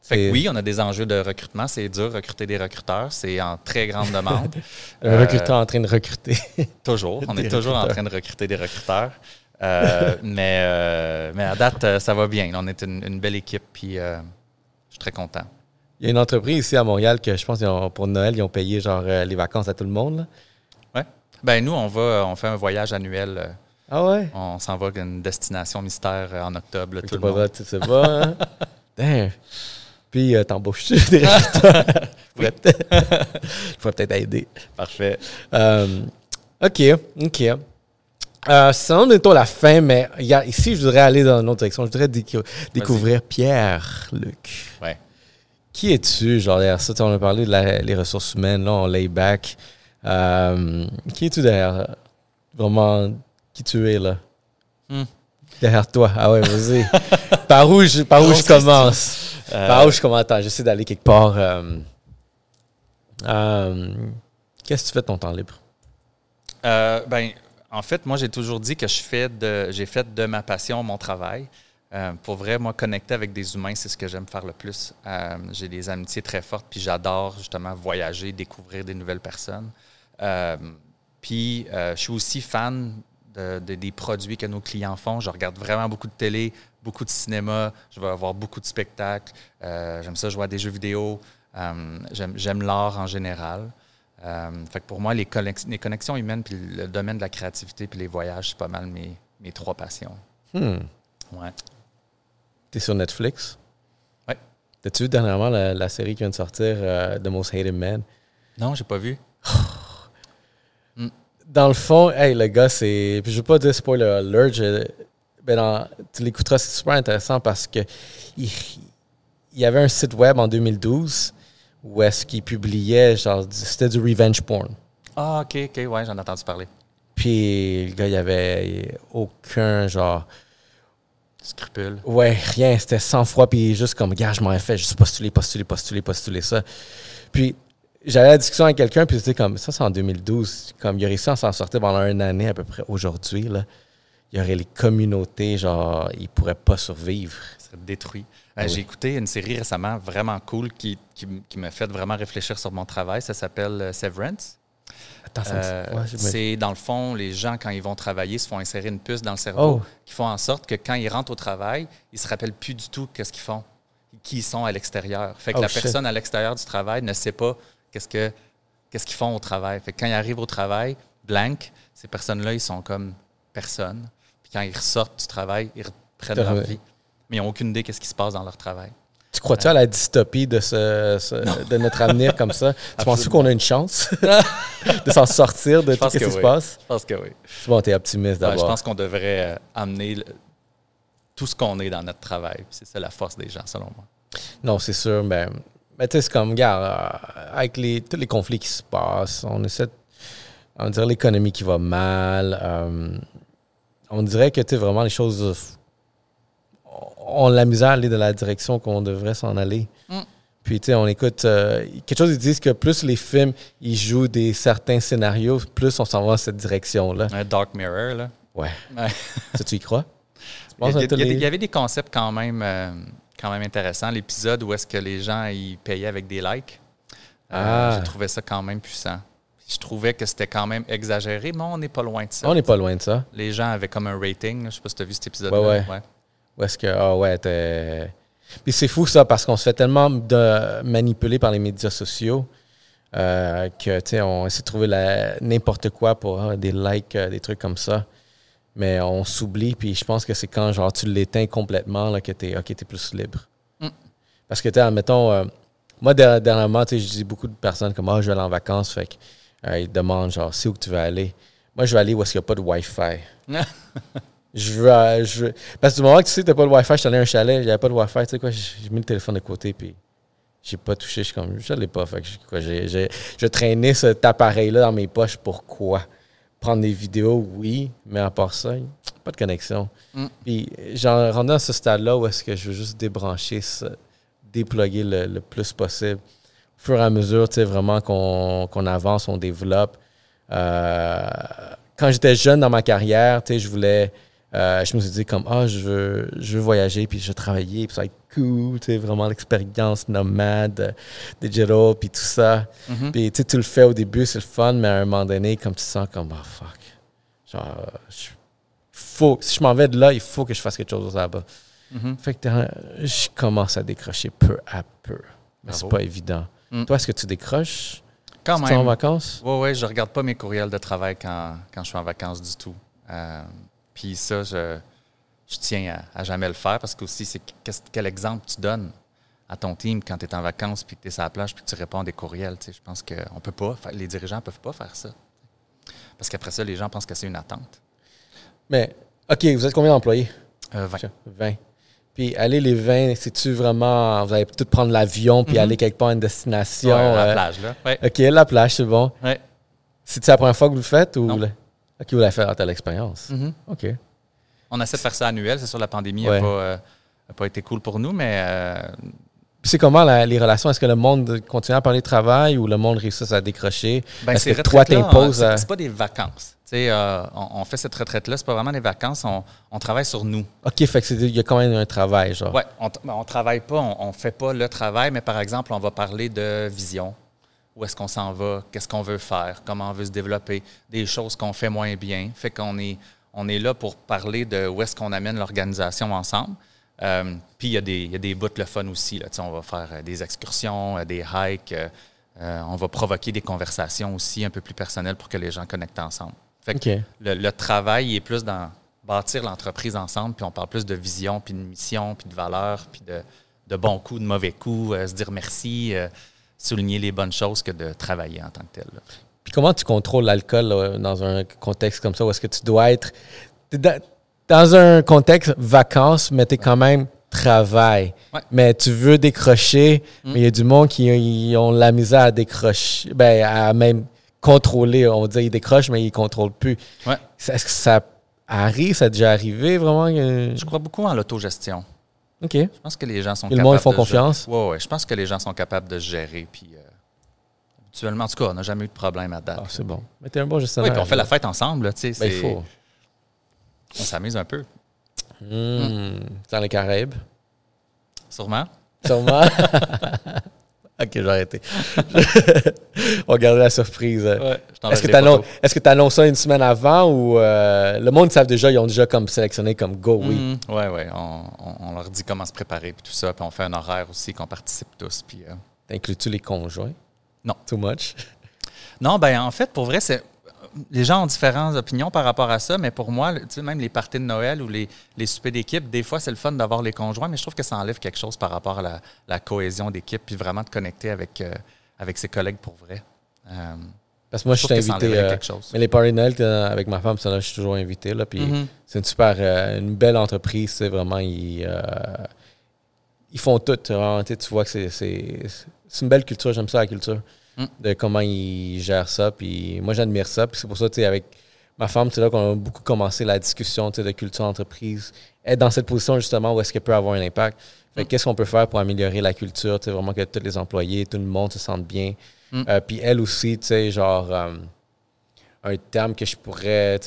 C'est- Fait que oui, on a des enjeux de recrutement. C'est dur recruter des recruteurs. C'est en très grande demande. [LAUGHS] Un Euh, recruteur en train de recruter. [LAUGHS] Toujours. On Des est toujours en train de recruter des recruteurs. Euh, [LAUGHS] mais, euh, mais à date, ça va bien. On est une, une belle équipe, puis suis très content. Il y a une entreprise ici à Montréal que je pense ont- pour Noël, ils ont payé genre euh, les vacances à tout le monde. Ouais. Ben nous, on va, on fait un voyage annuel. euh, Ah ouais? On s'en va à une destination mystère euh, en octobre. là, tout le pas monde. vrai, tu sais pas. hein? [LAUGHS] Damn. Puis euh, t'embauches [LAUGHS] des recruteurs. Je pourrais peut-être aider. Parfait. OK, OK. Euh, c'est vraiment bientôt la fin, mais y a- ici, je voudrais aller dans une autre direction. Je voudrais décou- découvrir Pierre-Luc. Ouais. Qui es-tu, genre, derrière ça? On a parlé de la- les ressources humaines, là, on lay back. Euh, qui es-tu derrière? Vraiment, qui tu es, là? Hmm. Derrière toi. Ah ouais, vas-y. [LAUGHS] par où je, par où je commence? Euh, Par où je commence? Attends, j'essaie d'aller quelque part. euh, Qu'est-ce que tu fais de ton temps libre? Ben, en fait, moi, j'ai toujours dit que je j'ai fait de ma passion mon travail. Euh, pour vrai, moi, connecter avec des humains, c'est ce que j'aime faire le plus. Euh, j'ai des amitiés très fortes, puis j'adore justement voyager, découvrir des nouvelles personnes. Euh, puis, je suis aussi fan de- de- des produits que nos clients font. Je regarde vraiment beaucoup de télé, beaucoup de cinéma. Je vais avoir beaucoup de spectacles. J'aime ça jouer à des jeux vidéo. J'aime l'art en général. Euh, fait que pour moi, les, connex- les connexions humaines, puis le domaine de la créativité, puis les voyages, c'est pas mal mes, mes trois passions. Hmm. Ouais. T'es sur Netflix? Ouais. T'as-tu vu dernièrement la, la série qui vient de sortir, euh, The Most Hated Man? Non, j'ai pas vu. [SIGHS] Dans le fond, hey, le gars, c'est. Puis je veux pas dire spoiler alert, je- ben dans- tu l'écouteras, c'est super intéressant parce que il, il y avait un site web en 2012 où est-ce qu'il publiait, genre, c'était du revenge porn. Ah, OK, OK, ouais, j'en ai entendu parler. Puis le gars, il avait aucun, genre. Scrupule. Ouais, rien, c'était 100 fois, puis juste comme, gars, je m'en ai fait, juste postuler, postuler, postuler, postuler ça. Puis, j'avais la discussion avec quelqu'un, puis c'était comme, ça, c'est en 2012. Comme, il a réussi à s'en sortir pendant une année à peu près aujourd'hui, là. Il y aurait les communautés, genre, ils pourraient pas survivre. Ça serait détruit. Ah Euh, oui. J'ai écouté une série récemment vraiment cool qui, qui, m'a fait vraiment réfléchir sur mon travail. Ça s'appelle euh, Severance. Euh, ouais, c'est dans le fond, les gens, quand ils vont travailler, se font insérer une puce dans le cerveau Oh. qui font en sorte que quand ils rentrent au travail, ils se rappellent plus du tout qu'est-ce qu'ils font, qui ils sont à l'extérieur. Fait que Oh, la shit. personne à l'extérieur du travail ne sait pas qu'est-ce que qu'est-ce qu'ils font au travail. Fait que quand ils arrivent au travail, blank, ces personnes-là, ils sont comme personne. Puis quand ils ressortent du travail, ils reprennent leur vie, mais ils n'ont aucune idée qu'est-ce qui se passe dans leur travail. Tu crois-tu à la dystopie de, ce, ce- de notre avenir comme ça? [LAUGHS] Tu penses qu'on a une chance [LAUGHS] de s'en sortir de tout ce qui se passe? Je pense que oui. Bon, t'es optimiste Ouais, je d'abord. pense qu'on devrait euh, amener le- tout ce qu'on est dans notre travail. C'est ça la force des gens, selon moi. Non, c'est sûr, mais, mais tu sais, c'est comme, regarde, euh, avec les, tous les conflits qui se passent, on essaie, de- on dirait l'économie qui va mal, euh, on dirait que, tu sais, vraiment, les choses ont la misère à aller dans la direction qu'on devrait s'en aller. Mm. Puis, tu sais, on écoute, euh, quelque chose, ils disent que plus les films, ils jouent des certains scénarios, plus on s'en va dans cette direction-là. Un Dark Mirror, là. Ouais. Ouais. [LAUGHS] Ça, tu y crois? Tu Il y, a- il y a tous des- les- il y avait des concepts quand même, euh, quand même intéressants. L'épisode où est-ce que les gens ils payaient avec des likes. Euh, Ah. J'ai trouvé ça quand même puissant. Je trouvais que c'était quand même exagéré, mais on n'est pas loin de ça. On n'est pas loin de ça. Les gens avaient comme un rating. là. Je sais pas si tu as vu cet épisode-là. Ouais, ouais. Ou est-ce que, ah ouais, t'es. Puis c'est fou ça, parce qu'on se fait tellement de manipuler par les médias sociaux euh, que, tu sais, on essaie de trouver la- n'importe quoi pour ah, des likes, euh, des trucs comme ça. Mais on s'oublie, puis je pense que c'est quand, genre, tu l'éteins complètement, là, que t'es, plus libre. Mm. Parce que, tu sais, admettons, euh, moi, der- dernièrement, tu sais, je dis beaucoup de personnes comme, ah, je vais aller en vacances, fait que, euh, ils demandent, genre, c'est où que tu veux aller? Moi, je vais aller où est-ce qu'il n'y a pas de Wi-Fi. [LAUGHS] Je veux, euh, je veux- Parce que du moment que tu sais que t'as pas de Wi-Fi, je suis allé à un chalet, j'avais pas de Wi-Fi, tu sais quoi, j'ai j'ai mis le téléphone de côté, puis j'ai pas touché, je suis comme, je l'ai pas, fait que je- quoi, j'ai, j'ai- je traînais cet appareil-là dans mes poches, pourquoi? Prendre des vidéos, oui, mais à part ça, pas de connexion. Mm. Puis j'en rendu à ce stade-là où est-ce que je veux juste débrancher, ça, déploguer le, le plus possible. Au fur et à mesure, tu sais, vraiment qu'on, qu'on avance, on développe. Euh, quand j'étais jeune dans ma carrière, tu sais, je voulais... Euh, je me suis dit comme ah je veux je veux voyager puis je veux travailler puis ça va être cool tu sais vraiment l'expérience nomade euh, digital puis tout ça Mhm. puis tu sais tu le fais au début c'est le fun mais à un moment donné comme tu sens comme ah fuck genre je- faut si je m'en vais de là il faut que je fasse quelque chose là-bas Mhm. fait que je commence à décrocher peu à peu mais c'est Bravo. pas évident Mm. toi est-ce que tu décroches? Quand Tu es en même. vacances? Oui, oui, je regarde pas mes courriels de travail quand, quand je suis en vacances du tout. Euh, Puis ça, je, je tiens à, à jamais le faire parce que aussi, c'est quel exemple tu donnes à ton team quand tu es en vacances puis que tu es sur la plage puis que tu réponds à des courriels. tu sais? Je pense qu'on peut pas, les dirigeants peuvent pas faire ça. Parce qu'après ça, les gens pensent que c'est une attente. mais ok vous êtes combien d'employés? Euh, vingt. Tiens, 20. Puis aller les 20, c'est-tu vraiment. Vous allez tout prendre l'avion puis Mhm. aller quelque part à une destination. Ouais, à la euh, plage, là. Ouais. OK, la plage, c'est bon. Ouais. C'est-tu la première fois que vous le faites ou. Non. le- OK, vous l'avez fait à l'expérience? Mhm. OK. On essaie de faire ça annuel. C'est sûr, la pandémie n'a Ouais. pas, euh, a pas été cool pour nous, mais euh, Puis c'est comment la- les relations? Est-ce que le monde continue à parler de travail ou le monde réussit à décrocher? Ben, Est-ce ces que toi, t'imposes à- C'est pas des vacances. Tu sais, euh, on, on fait cette retraite-là, c'est pas vraiment des vacances, on, on travaille sur nous. OK, fait que c'est- il y a quand même un travail, genre. Ouais, on, on travaille pas, on, on fait pas le travail, mais par exemple, on va parler de vision. Où est-ce qu'on s'en va? Qu'est-ce qu'on veut faire? Comment on veut se développer? Des choses qu'on fait moins bien. Fait qu'on est, on est là pour parler de où est-ce qu'on amène l'organisation ensemble. Euh, Puis il y, a des- il y a des bouts le fun aussi. Là. On va faire euh, des excursions, euh, des hikes. euh, on va provoquer des conversations aussi un peu plus personnelles pour que les gens connectent ensemble. Fait que le, le travail il est plus dans bâtir l'entreprise ensemble, puis on parle plus de vision, puis de mission, puis de valeur, puis de, de bons coups, de mauvais coups, euh, se dire merci, souligner les bonnes choses que de travailler en tant que tel. là. Puis comment tu contrôles l'alcool dans un contexte comme ça où est-ce que tu dois être dans, un contexte vacances, mais tu es quand même travail. Ouais. Mais tu veux décrocher, Mm. mais il y a du monde qui ont la misère à décrocher, ben, à même contrôler. On dire ils décrochent, mais ils ne contrôlent plus. Ouais. Est-ce que ça arrive, ça a déjà arrivé vraiment? Je crois beaucoup en l'autogestion. OK. Je pense que les gens sont Et le capables monde, ils font de confiance? gérer. Ouais, ouais, je pense que les gens sont capables de se gérer. Puis, euh, habituellement, en tout cas, on n'a jamais eu de problème à date. Ah, c'est bon. Mais tu es un bon oui, gestionnaire. puis on fait la fête ensemble. Là, Ben, il faut. On s'amuse un peu, Hmm. Dans les Caraïbes. sûrement. Sûrement. [LAUGHS] ok, je vais arrêter. [LAUGHS] On garder la surprise. Ouais, Est-ce que tu annonces, ça une semaine avant ou euh, le monde savent déjà, ils ont déjà comme sélectionné comme go, oui. Mhm. Ouais, ouais. On, on- on leur dit comment se préparer puis tout ça. Puis on fait un horaire aussi qu'on participe tous. Puis, euh, Inclus-tu les conjoints? Non. Too much? Non, ben en fait, pour vrai, c'est les gens ont différentes opinions par rapport à ça, mais pour moi, tu sais, même les parties de Noël ou les, les soupers d'équipe, des fois, c'est le fun d'avoir les conjoints, mais je trouve que ça enlève quelque chose par rapport à la, la cohésion d'équipe, puis vraiment de connecter avec, euh, avec ses collègues pour vrai. Euh, Parce que moi, je, suis invité. euh, mais les parties de Noël, avec ma femme, ça, là, je suis toujours invité. Là, puis Mhm. c'est une super, une belle entreprise. C'est vraiment, ils, ils font tout. vraiment, tu vois que c'est une belle culture. J'aime ça, la culture. Mm. De comment ils gèrent ça. Puis moi, j'admire ça. Puis c'est pour ça, tu sais, avec ma femme, c'est là qu'on a beaucoup commencé la discussion de culture d'entreprise. Être dans cette position, justement, où est-ce qu'elle peut avoir un impact. Fait que qu'est-ce qu'on peut faire pour améliorer la culture, vraiment que tous les employés, tout le monde se sente bien. Mm. Euh, puis elle aussi, tu sais, genre, euh, un terme que je pourrais,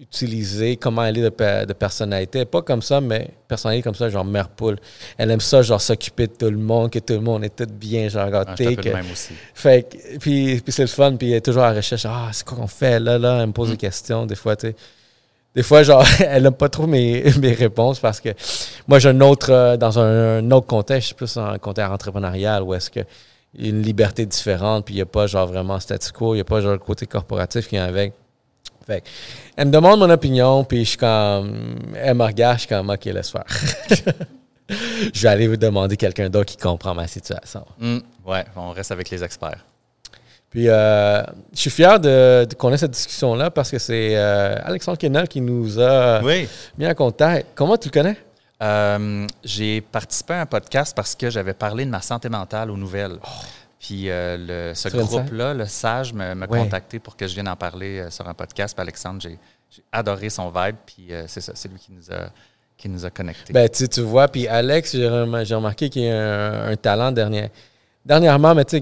utiliser, comment elle est de, pe- de personnalité. Pas comme ça, mais personnalité comme ça, genre mère poule. Elle aime ça, genre, s'occuper de tout le monde, que tout le monde est tout bien, genre, Ah, gâté. que- même aussi. fait que- puis, puis c'est le fun, puis elle est toujours à la recherche. Ah, c'est quoi qu'on fait? Là, là? Elle me pose Mm. des questions, des fois, tu sais. Des fois, genre, [LAUGHS] elle n'aime pas trop mes, [LAUGHS] mes réponses parce que moi, j'ai un autre, euh, dans un, un autre contexte, je suis plus en contexte entrepreneurial où est-ce que une liberté différente, puis il n'y a pas, genre, vraiment statu quo, il n'y a pas, genre, le côté corporatif qui vient avec. Fait elle me demande mon opinion, puis je suis comme, elle me regarde, je suis comme, OK, laisse faire. [LAUGHS] je vais aller vous demander quelqu'un d'autre qui comprend ma situation. Mm, ouais, on reste avec les experts. Puis, euh, je suis fier de, de- qu'on ait cette discussion-là parce que c'est euh, Alexandre Kennel qui nous a Oui. mis en contact. Comment tu le connais? Euh, j'ai participé à un podcast parce que j'avais parlé de ma santé mentale aux nouvelles. Puis euh, le, ce groupe-là, le Sage, me- m'a Ouais. contacté pour que je vienne en parler euh, sur un podcast. Puis Alexandre, j'ai adoré son vibe. Puis c'est ça, c'est lui qui nous a, qui nous a connectés. Ben, tu, tu vois, puis Alex, j'ai rem- j'ai remarqué qu'il y a un, un talent dernier, dernièrement, mais tu sais,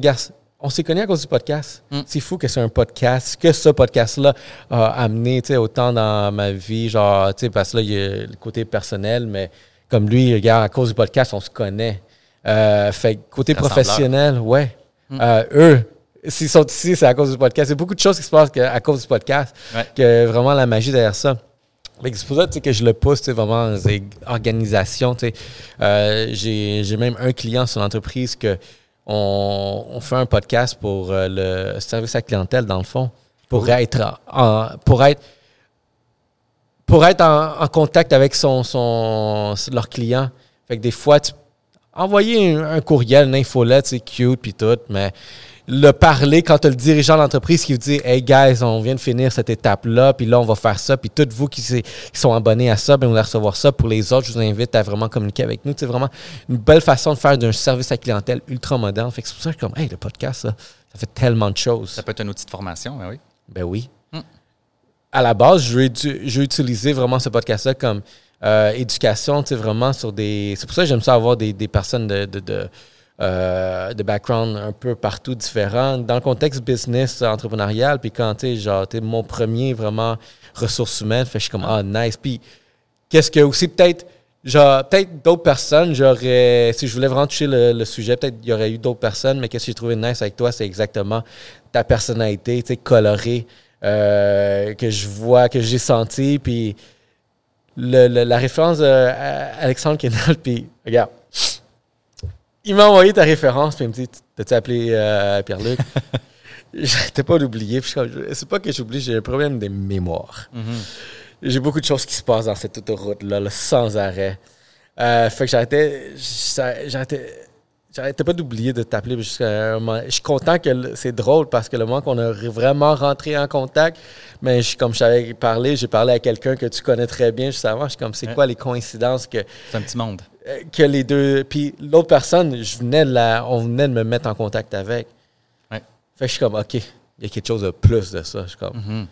on s'est connus à cause du podcast. Mm. C'est fou que c'est un podcast, que ce podcast-là a amené, tu sais, autant dans ma vie, genre, tu sais, parce que là, il y a le côté personnel, mais comme lui, regarde, à cause du podcast, on se connaît. Euh, fait que côté professionnel, ouais. Mm. Euh, eux, s'ils sont ici, c'est à cause du podcast. Il y a beaucoup de choses qui se passent à cause du podcast, Ouais. que vraiment la magie derrière ça. Fait que C'est pour ça que je le pousse vraiment dans les organisations. tu sais. Euh, J'ai j'ai même un client sur l'entreprise que on, on fait un podcast pour euh, le service à clientèle, dans le fond, pour être en, pour être pour être en, en contact avec son, son leur client. Fait que des fois, tu envoyer un, un courriel, une infolette, c'est cute puis tout, mais le parler quand tu as le dirigeant de l'entreprise qui vous dit Hey guys, on vient de finir cette étape-là, puis là, on va faire ça, puis toutes vous qui, sont abonnés à ça, ben, vous allez recevoir ça. Pour les autres, je vous invite à vraiment communiquer avec nous. C'est vraiment une belle façon de faire d'un service à clientèle ultra moderne. Fait que c'est pour ça que je suis comme Hey, le podcast, ça, ça fait tellement de choses. Ça peut être un outil de formation, mais oui. Ben oui. Mm. À la base, je vais utiliser vraiment ce podcast-là comme euh, éducation, tu sais, vraiment sur des. C'est pour ça que j'aime ça avoir des, des personnes de, de, de, euh, de background un peu partout différents. Dans le contexte business, entrepreneurial, puis quand, tu genre, tu mon premier vraiment ressources humaines, fait je suis comme, ah, nice. Puis, qu'est-ce que aussi, peut-être, genre, peut-être d'autres personnes, j'aurais, si je voulais vraiment toucher le, le sujet, peut-être il y aurait eu d'autres personnes, mais qu'est-ce que j'ai trouvé nice avec toi, c'est exactement ta personnalité, tu sais, colorée, euh, que je vois, que j'ai senti, puis le- le- la référence d'Alexandre Kennel, [LAUGHS] puis regarde, il m'a envoyé ta référence, puis il me dit, t'as-tu appelé euh, Pierre-Luc? [LAUGHS] J'arrêtais pas d'oublier, c'est pas que j'oublie, j'ai un problème de mémoire. J'ai beaucoup de choses qui se passent dans cette autoroute-là, là, sans arrêt. Euh, fait que j'arrêtais, j'a- j'arrêtais, j'arrêtais pas d'oublier de t'appeler. jusqu'à un moment. Je suis content que c'est drôle parce que le moment qu'on a vraiment rentré en contact, mais je, comme je t'avais parlé, j'ai parlé à quelqu'un que tu connais très bien juste avant. Je suis comme, c'est Ouais. quoi les coïncidences que, C'est un petit monde. Euh, que les deux. Puis l'autre personne, je venais de la, on venait de me mettre en contact avec. Ouais. Fait que je suis comme, OK, il y a quelque chose de plus de ça. Je suis comme, Mhm.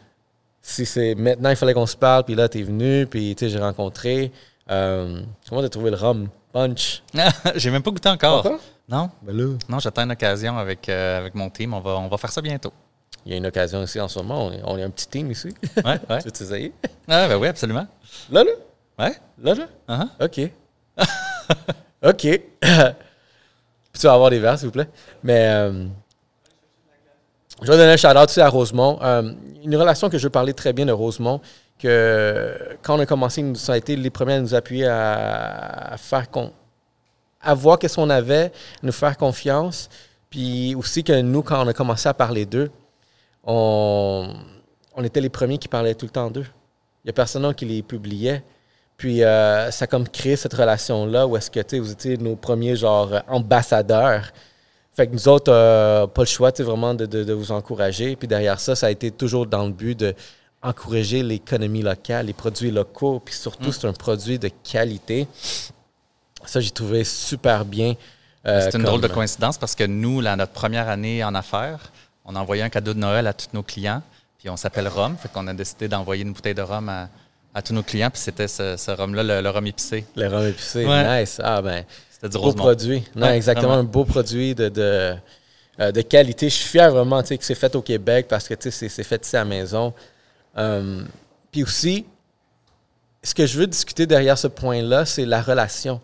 si c'est maintenant, il fallait qu'on se parle, puis là, t'es venu, puis tu sais, j'ai rencontré. Euh, comment t'as trouvé le rhum punch? [LAUGHS] J'ai même pas goûté encore. Encore? Non, Ben là, non, j'attends une occasion avec, euh, avec mon team. On va, on va faire ça bientôt. il y a une occasion ici en ce moment. On est, on est un petit team ici. Ouais, ouais. [LAUGHS] tu veux t'essayer? Ah, ben oui, absolument. Là, là? Ouais. Là, là? Uh-huh. OK. [LAUGHS] OK. [COUGHS] Tu vas avoir des verres, s'il vous plaît? Mais euh, je vais donner un shout-out à Rosemont. Euh, une relation que je veux parler très bien de Rosemont, que quand on a commencé, ils a été les premiers à nous appuyer à, faire à voir qu'est-ce qu'on avait, nous faire confiance. Puis aussi que nous, quand on a commencé à parler d'eux, on, on était les premiers qui parlaient tout le temps d'eux. Il n'y a personne qui les publiait. Puis euh, ça a comme créé cette relation-là où est-ce que tu vous étiez nos premiers genre ambassadeurs. Fait que nous autres, euh, pas le choix, tu vraiment de, de- de vous encourager. Puis derrière ça, ça a été toujours dans le but de encourager l'économie locale, les produits locaux. Puis surtout, c'est un produit de qualité. Ça, j'ai trouvé super bien. euh, C'est une drôle de coïncidence parce que nous, là, notre première année en affaires, on a envoyé un cadeau de Noël à tous nos clients. Puis on s'appelle Rhum. Fait qu'on a décidé d'envoyer une bouteille de rhum à, à tous nos clients. Puis c'était ce, ce rhum-là, le, le rhum épicé. Le rhum épicé, Ouais. nice. Ah ben, C'était du beau Rosemont. produit. Non, Ouais, exactement, vraiment. un beau produit de, de, euh, de qualité. Je suis fier vraiment que c'est fait au Québec parce que c'est fait ici à la maison. Euh, Puis aussi, ce que je veux discuter derrière ce point-là, c'est la relation.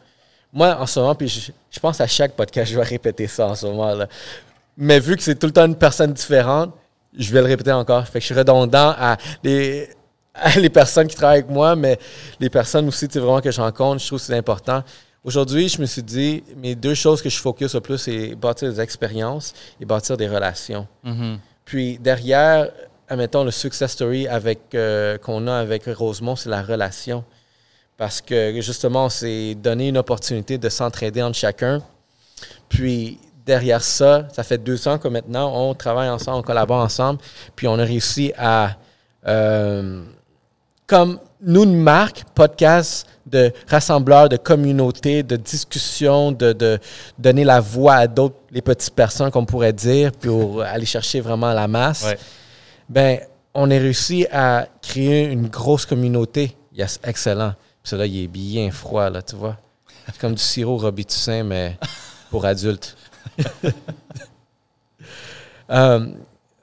Moi, en ce moment, puis je, je pense à chaque podcast, je vais répéter ça en ce moment. Là. Mais vu que c'est tout le temps une personne différente, je vais le répéter encore. Fait que je suis redondant à les, à [LAUGHS] les personnes qui travaillent avec moi, mais les personnes aussi, tu sais, vraiment que je rencontre, je trouve que c'est important. Aujourd'hui, je me suis dit, mes deux choses que je focus le plus, c'est bâtir des expériences et bâtir des relations. Mhm. Puis derrière, admettons, le success story avec, euh, qu'on a avec Rosemont, c'est la relation. Parce que justement, on s'est donné une opportunité de s'entraider entre chacun. Puis derrière ça, ça fait deux ans que maintenant, on travaille ensemble, on collabore ensemble. Puis on a réussi à, euh, comme nous, une marque, podcast de rassembleur, de communauté, de discussion, de, de donner la voix à d'autres, les petites personnes qu'on pourrait dire, pour [LAUGHS] aller chercher vraiment la masse Ouais. ben, on a réussi à créer une grosse communauté. Yes, excellent. Puis là, il est bien froid, là, tu vois. C'est comme du sirop Robitussin, mais pour adultes. [LAUGHS] Euh,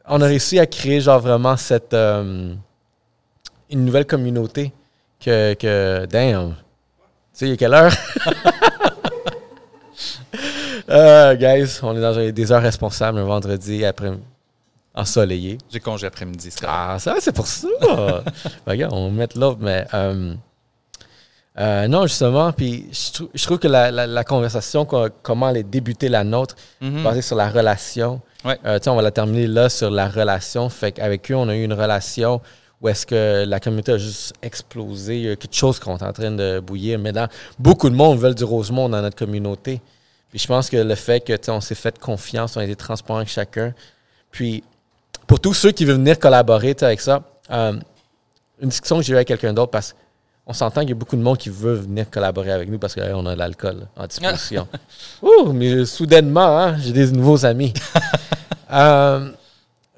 on a réussi à créer, genre, vraiment cette... euh, une nouvelle communauté que... que damn. Tu sais, il est quelle heure? [LAUGHS] Euh, guys, on est dans des heures responsables un vendredi après ensoleillé. J'ai congé après-midi. Ah, ça, c'est pour ça. [LAUGHS] Ben, regarde, on va mettre l'autre, mais. euh, euh, non, justement, puis je, trou- je trouve que la, la- la conversation, co- comment elle est débutée la nôtre, Mhm. basée sur la relation. Ouais. Euh, tu sais, on va la terminer là sur la relation. Fait qu'avec eux, on a eu une relation où est-ce que la communauté a juste explosé? Il y a quelque chose qu'on est en train de bouillir. Maintenant, beaucoup de monde veulent du Rosemont dans notre communauté. Puis je pense que le fait que on s'est fait confiance, on a été transparent avec chacun. Puis pour tous ceux qui veulent venir collaborer avec ça, euh, une discussion que j'ai eue avec quelqu'un d'autre parce qu'on s'entend qu'il y a beaucoup de monde qui veut venir collaborer avec nous parce qu'on a de l'alcool en disposition. [LAUGHS] Ouh, mais soudainement, hein, j'ai des nouveaux amis. [LAUGHS] Euh,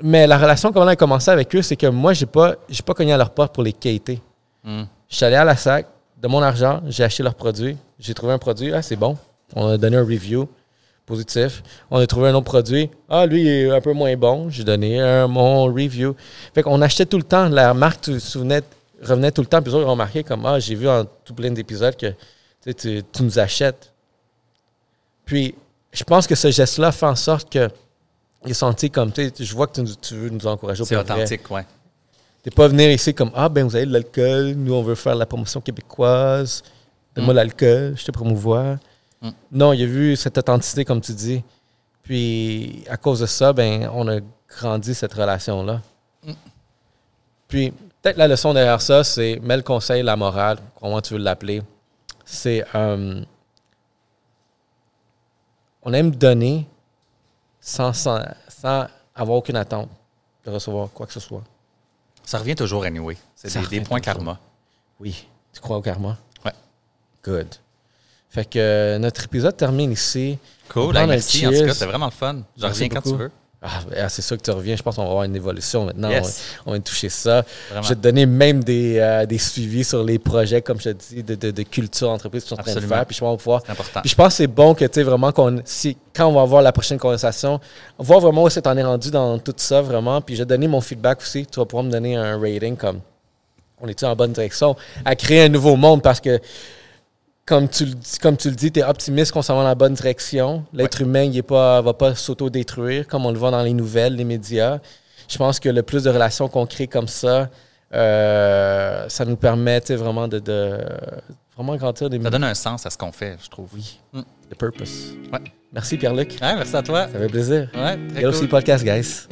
mais la relation, comment elle a commencé avec eux, c'est que moi, j'ai pas, j'ai pas cogné à leur porte pour les quêter. Mhm. Je suis allé à la SAC, de mon argent, j'ai acheté leurs produits. J'ai trouvé un produit, ah, c'est bon. On a donné un review positif. On a trouvé un autre produit. Ah, lui, il est un peu moins bon. J'ai donné un, mon review. Fait qu'on achetait tout le temps. La marque tu te souvenais, revenait tout le temps. Puis eux, ils ont remarqué comme, ah, j'ai vu en tout plein d'épisodes que tu nous achètes. Puis, je pense que ce geste-là fait en sorte que il est senti comme, tu sais, je vois que tu, veux nous encourager. au C'est pour vrai. authentique, ouais. T'es pas venir ici comme Ah, ben vous avez de l'alcool, nous on veut faire la promotion québécoise, donne-moi Mm. l'alcool, je te promouvois. Mm. Non, il y a vu cette authenticité, comme tu dis. Puis à cause de ça, ben on a grandi cette relation-là. Mm. Puis peut-être la leçon derrière ça, c'est mets le conseil, la morale, comment tu veux l'appeler. C'est euh, on aime donner sans, sans, sans avoir aucune attente de recevoir quoi que ce soit. Ça revient toujours anyway. C'est des, points toujours. karma. Oui. Tu crois au karma? Ouais. Good. Fait que euh, notre épisode termine ici. Cool. un merci. En tout cas, c'était vraiment le fun. Je Merci reviens quand beaucoup. tu veux. Ah, ben, c'est sûr que tu reviens. Je pense qu'on va avoir une évolution maintenant. Yes. On, on va toucher ça. Vraiment. Je vais te donner même des, euh, des suivis sur les projets, comme je te dis, de, de, de culture entreprise que tu es en train de faire. Puis je pense pouvoir C'est important. puis je pense que c'est bon que, tu sais, vraiment, qu'on, si, quand on va avoir la prochaine conversation, voir vraiment où t'en es rendu dans tout ça, vraiment. Puis je vais te donner mon feedback aussi. Tu vas pouvoir me donner un rating comme on est-tu en bonne direction à créer un nouveau monde? Parce que, comme tu, le dis- comme tu le dis, tu es optimiste qu'on s'en va dans la bonne direction. L'être humain, il ne pas, va pas s'auto-détruire comme on le voit dans les nouvelles, les médias. Je pense que le plus de relations qu'on crée comme ça, euh, ça nous permet vraiment de, de vraiment grandir des Ça donne un sens à ce qu'on fait, je trouve. oui. Mm. The purpose. Ouais. Merci Pierre-Luc. Ouais, merci à toi. Ça fait plaisir. Ouais, très Yellow cool. Podcast, guys.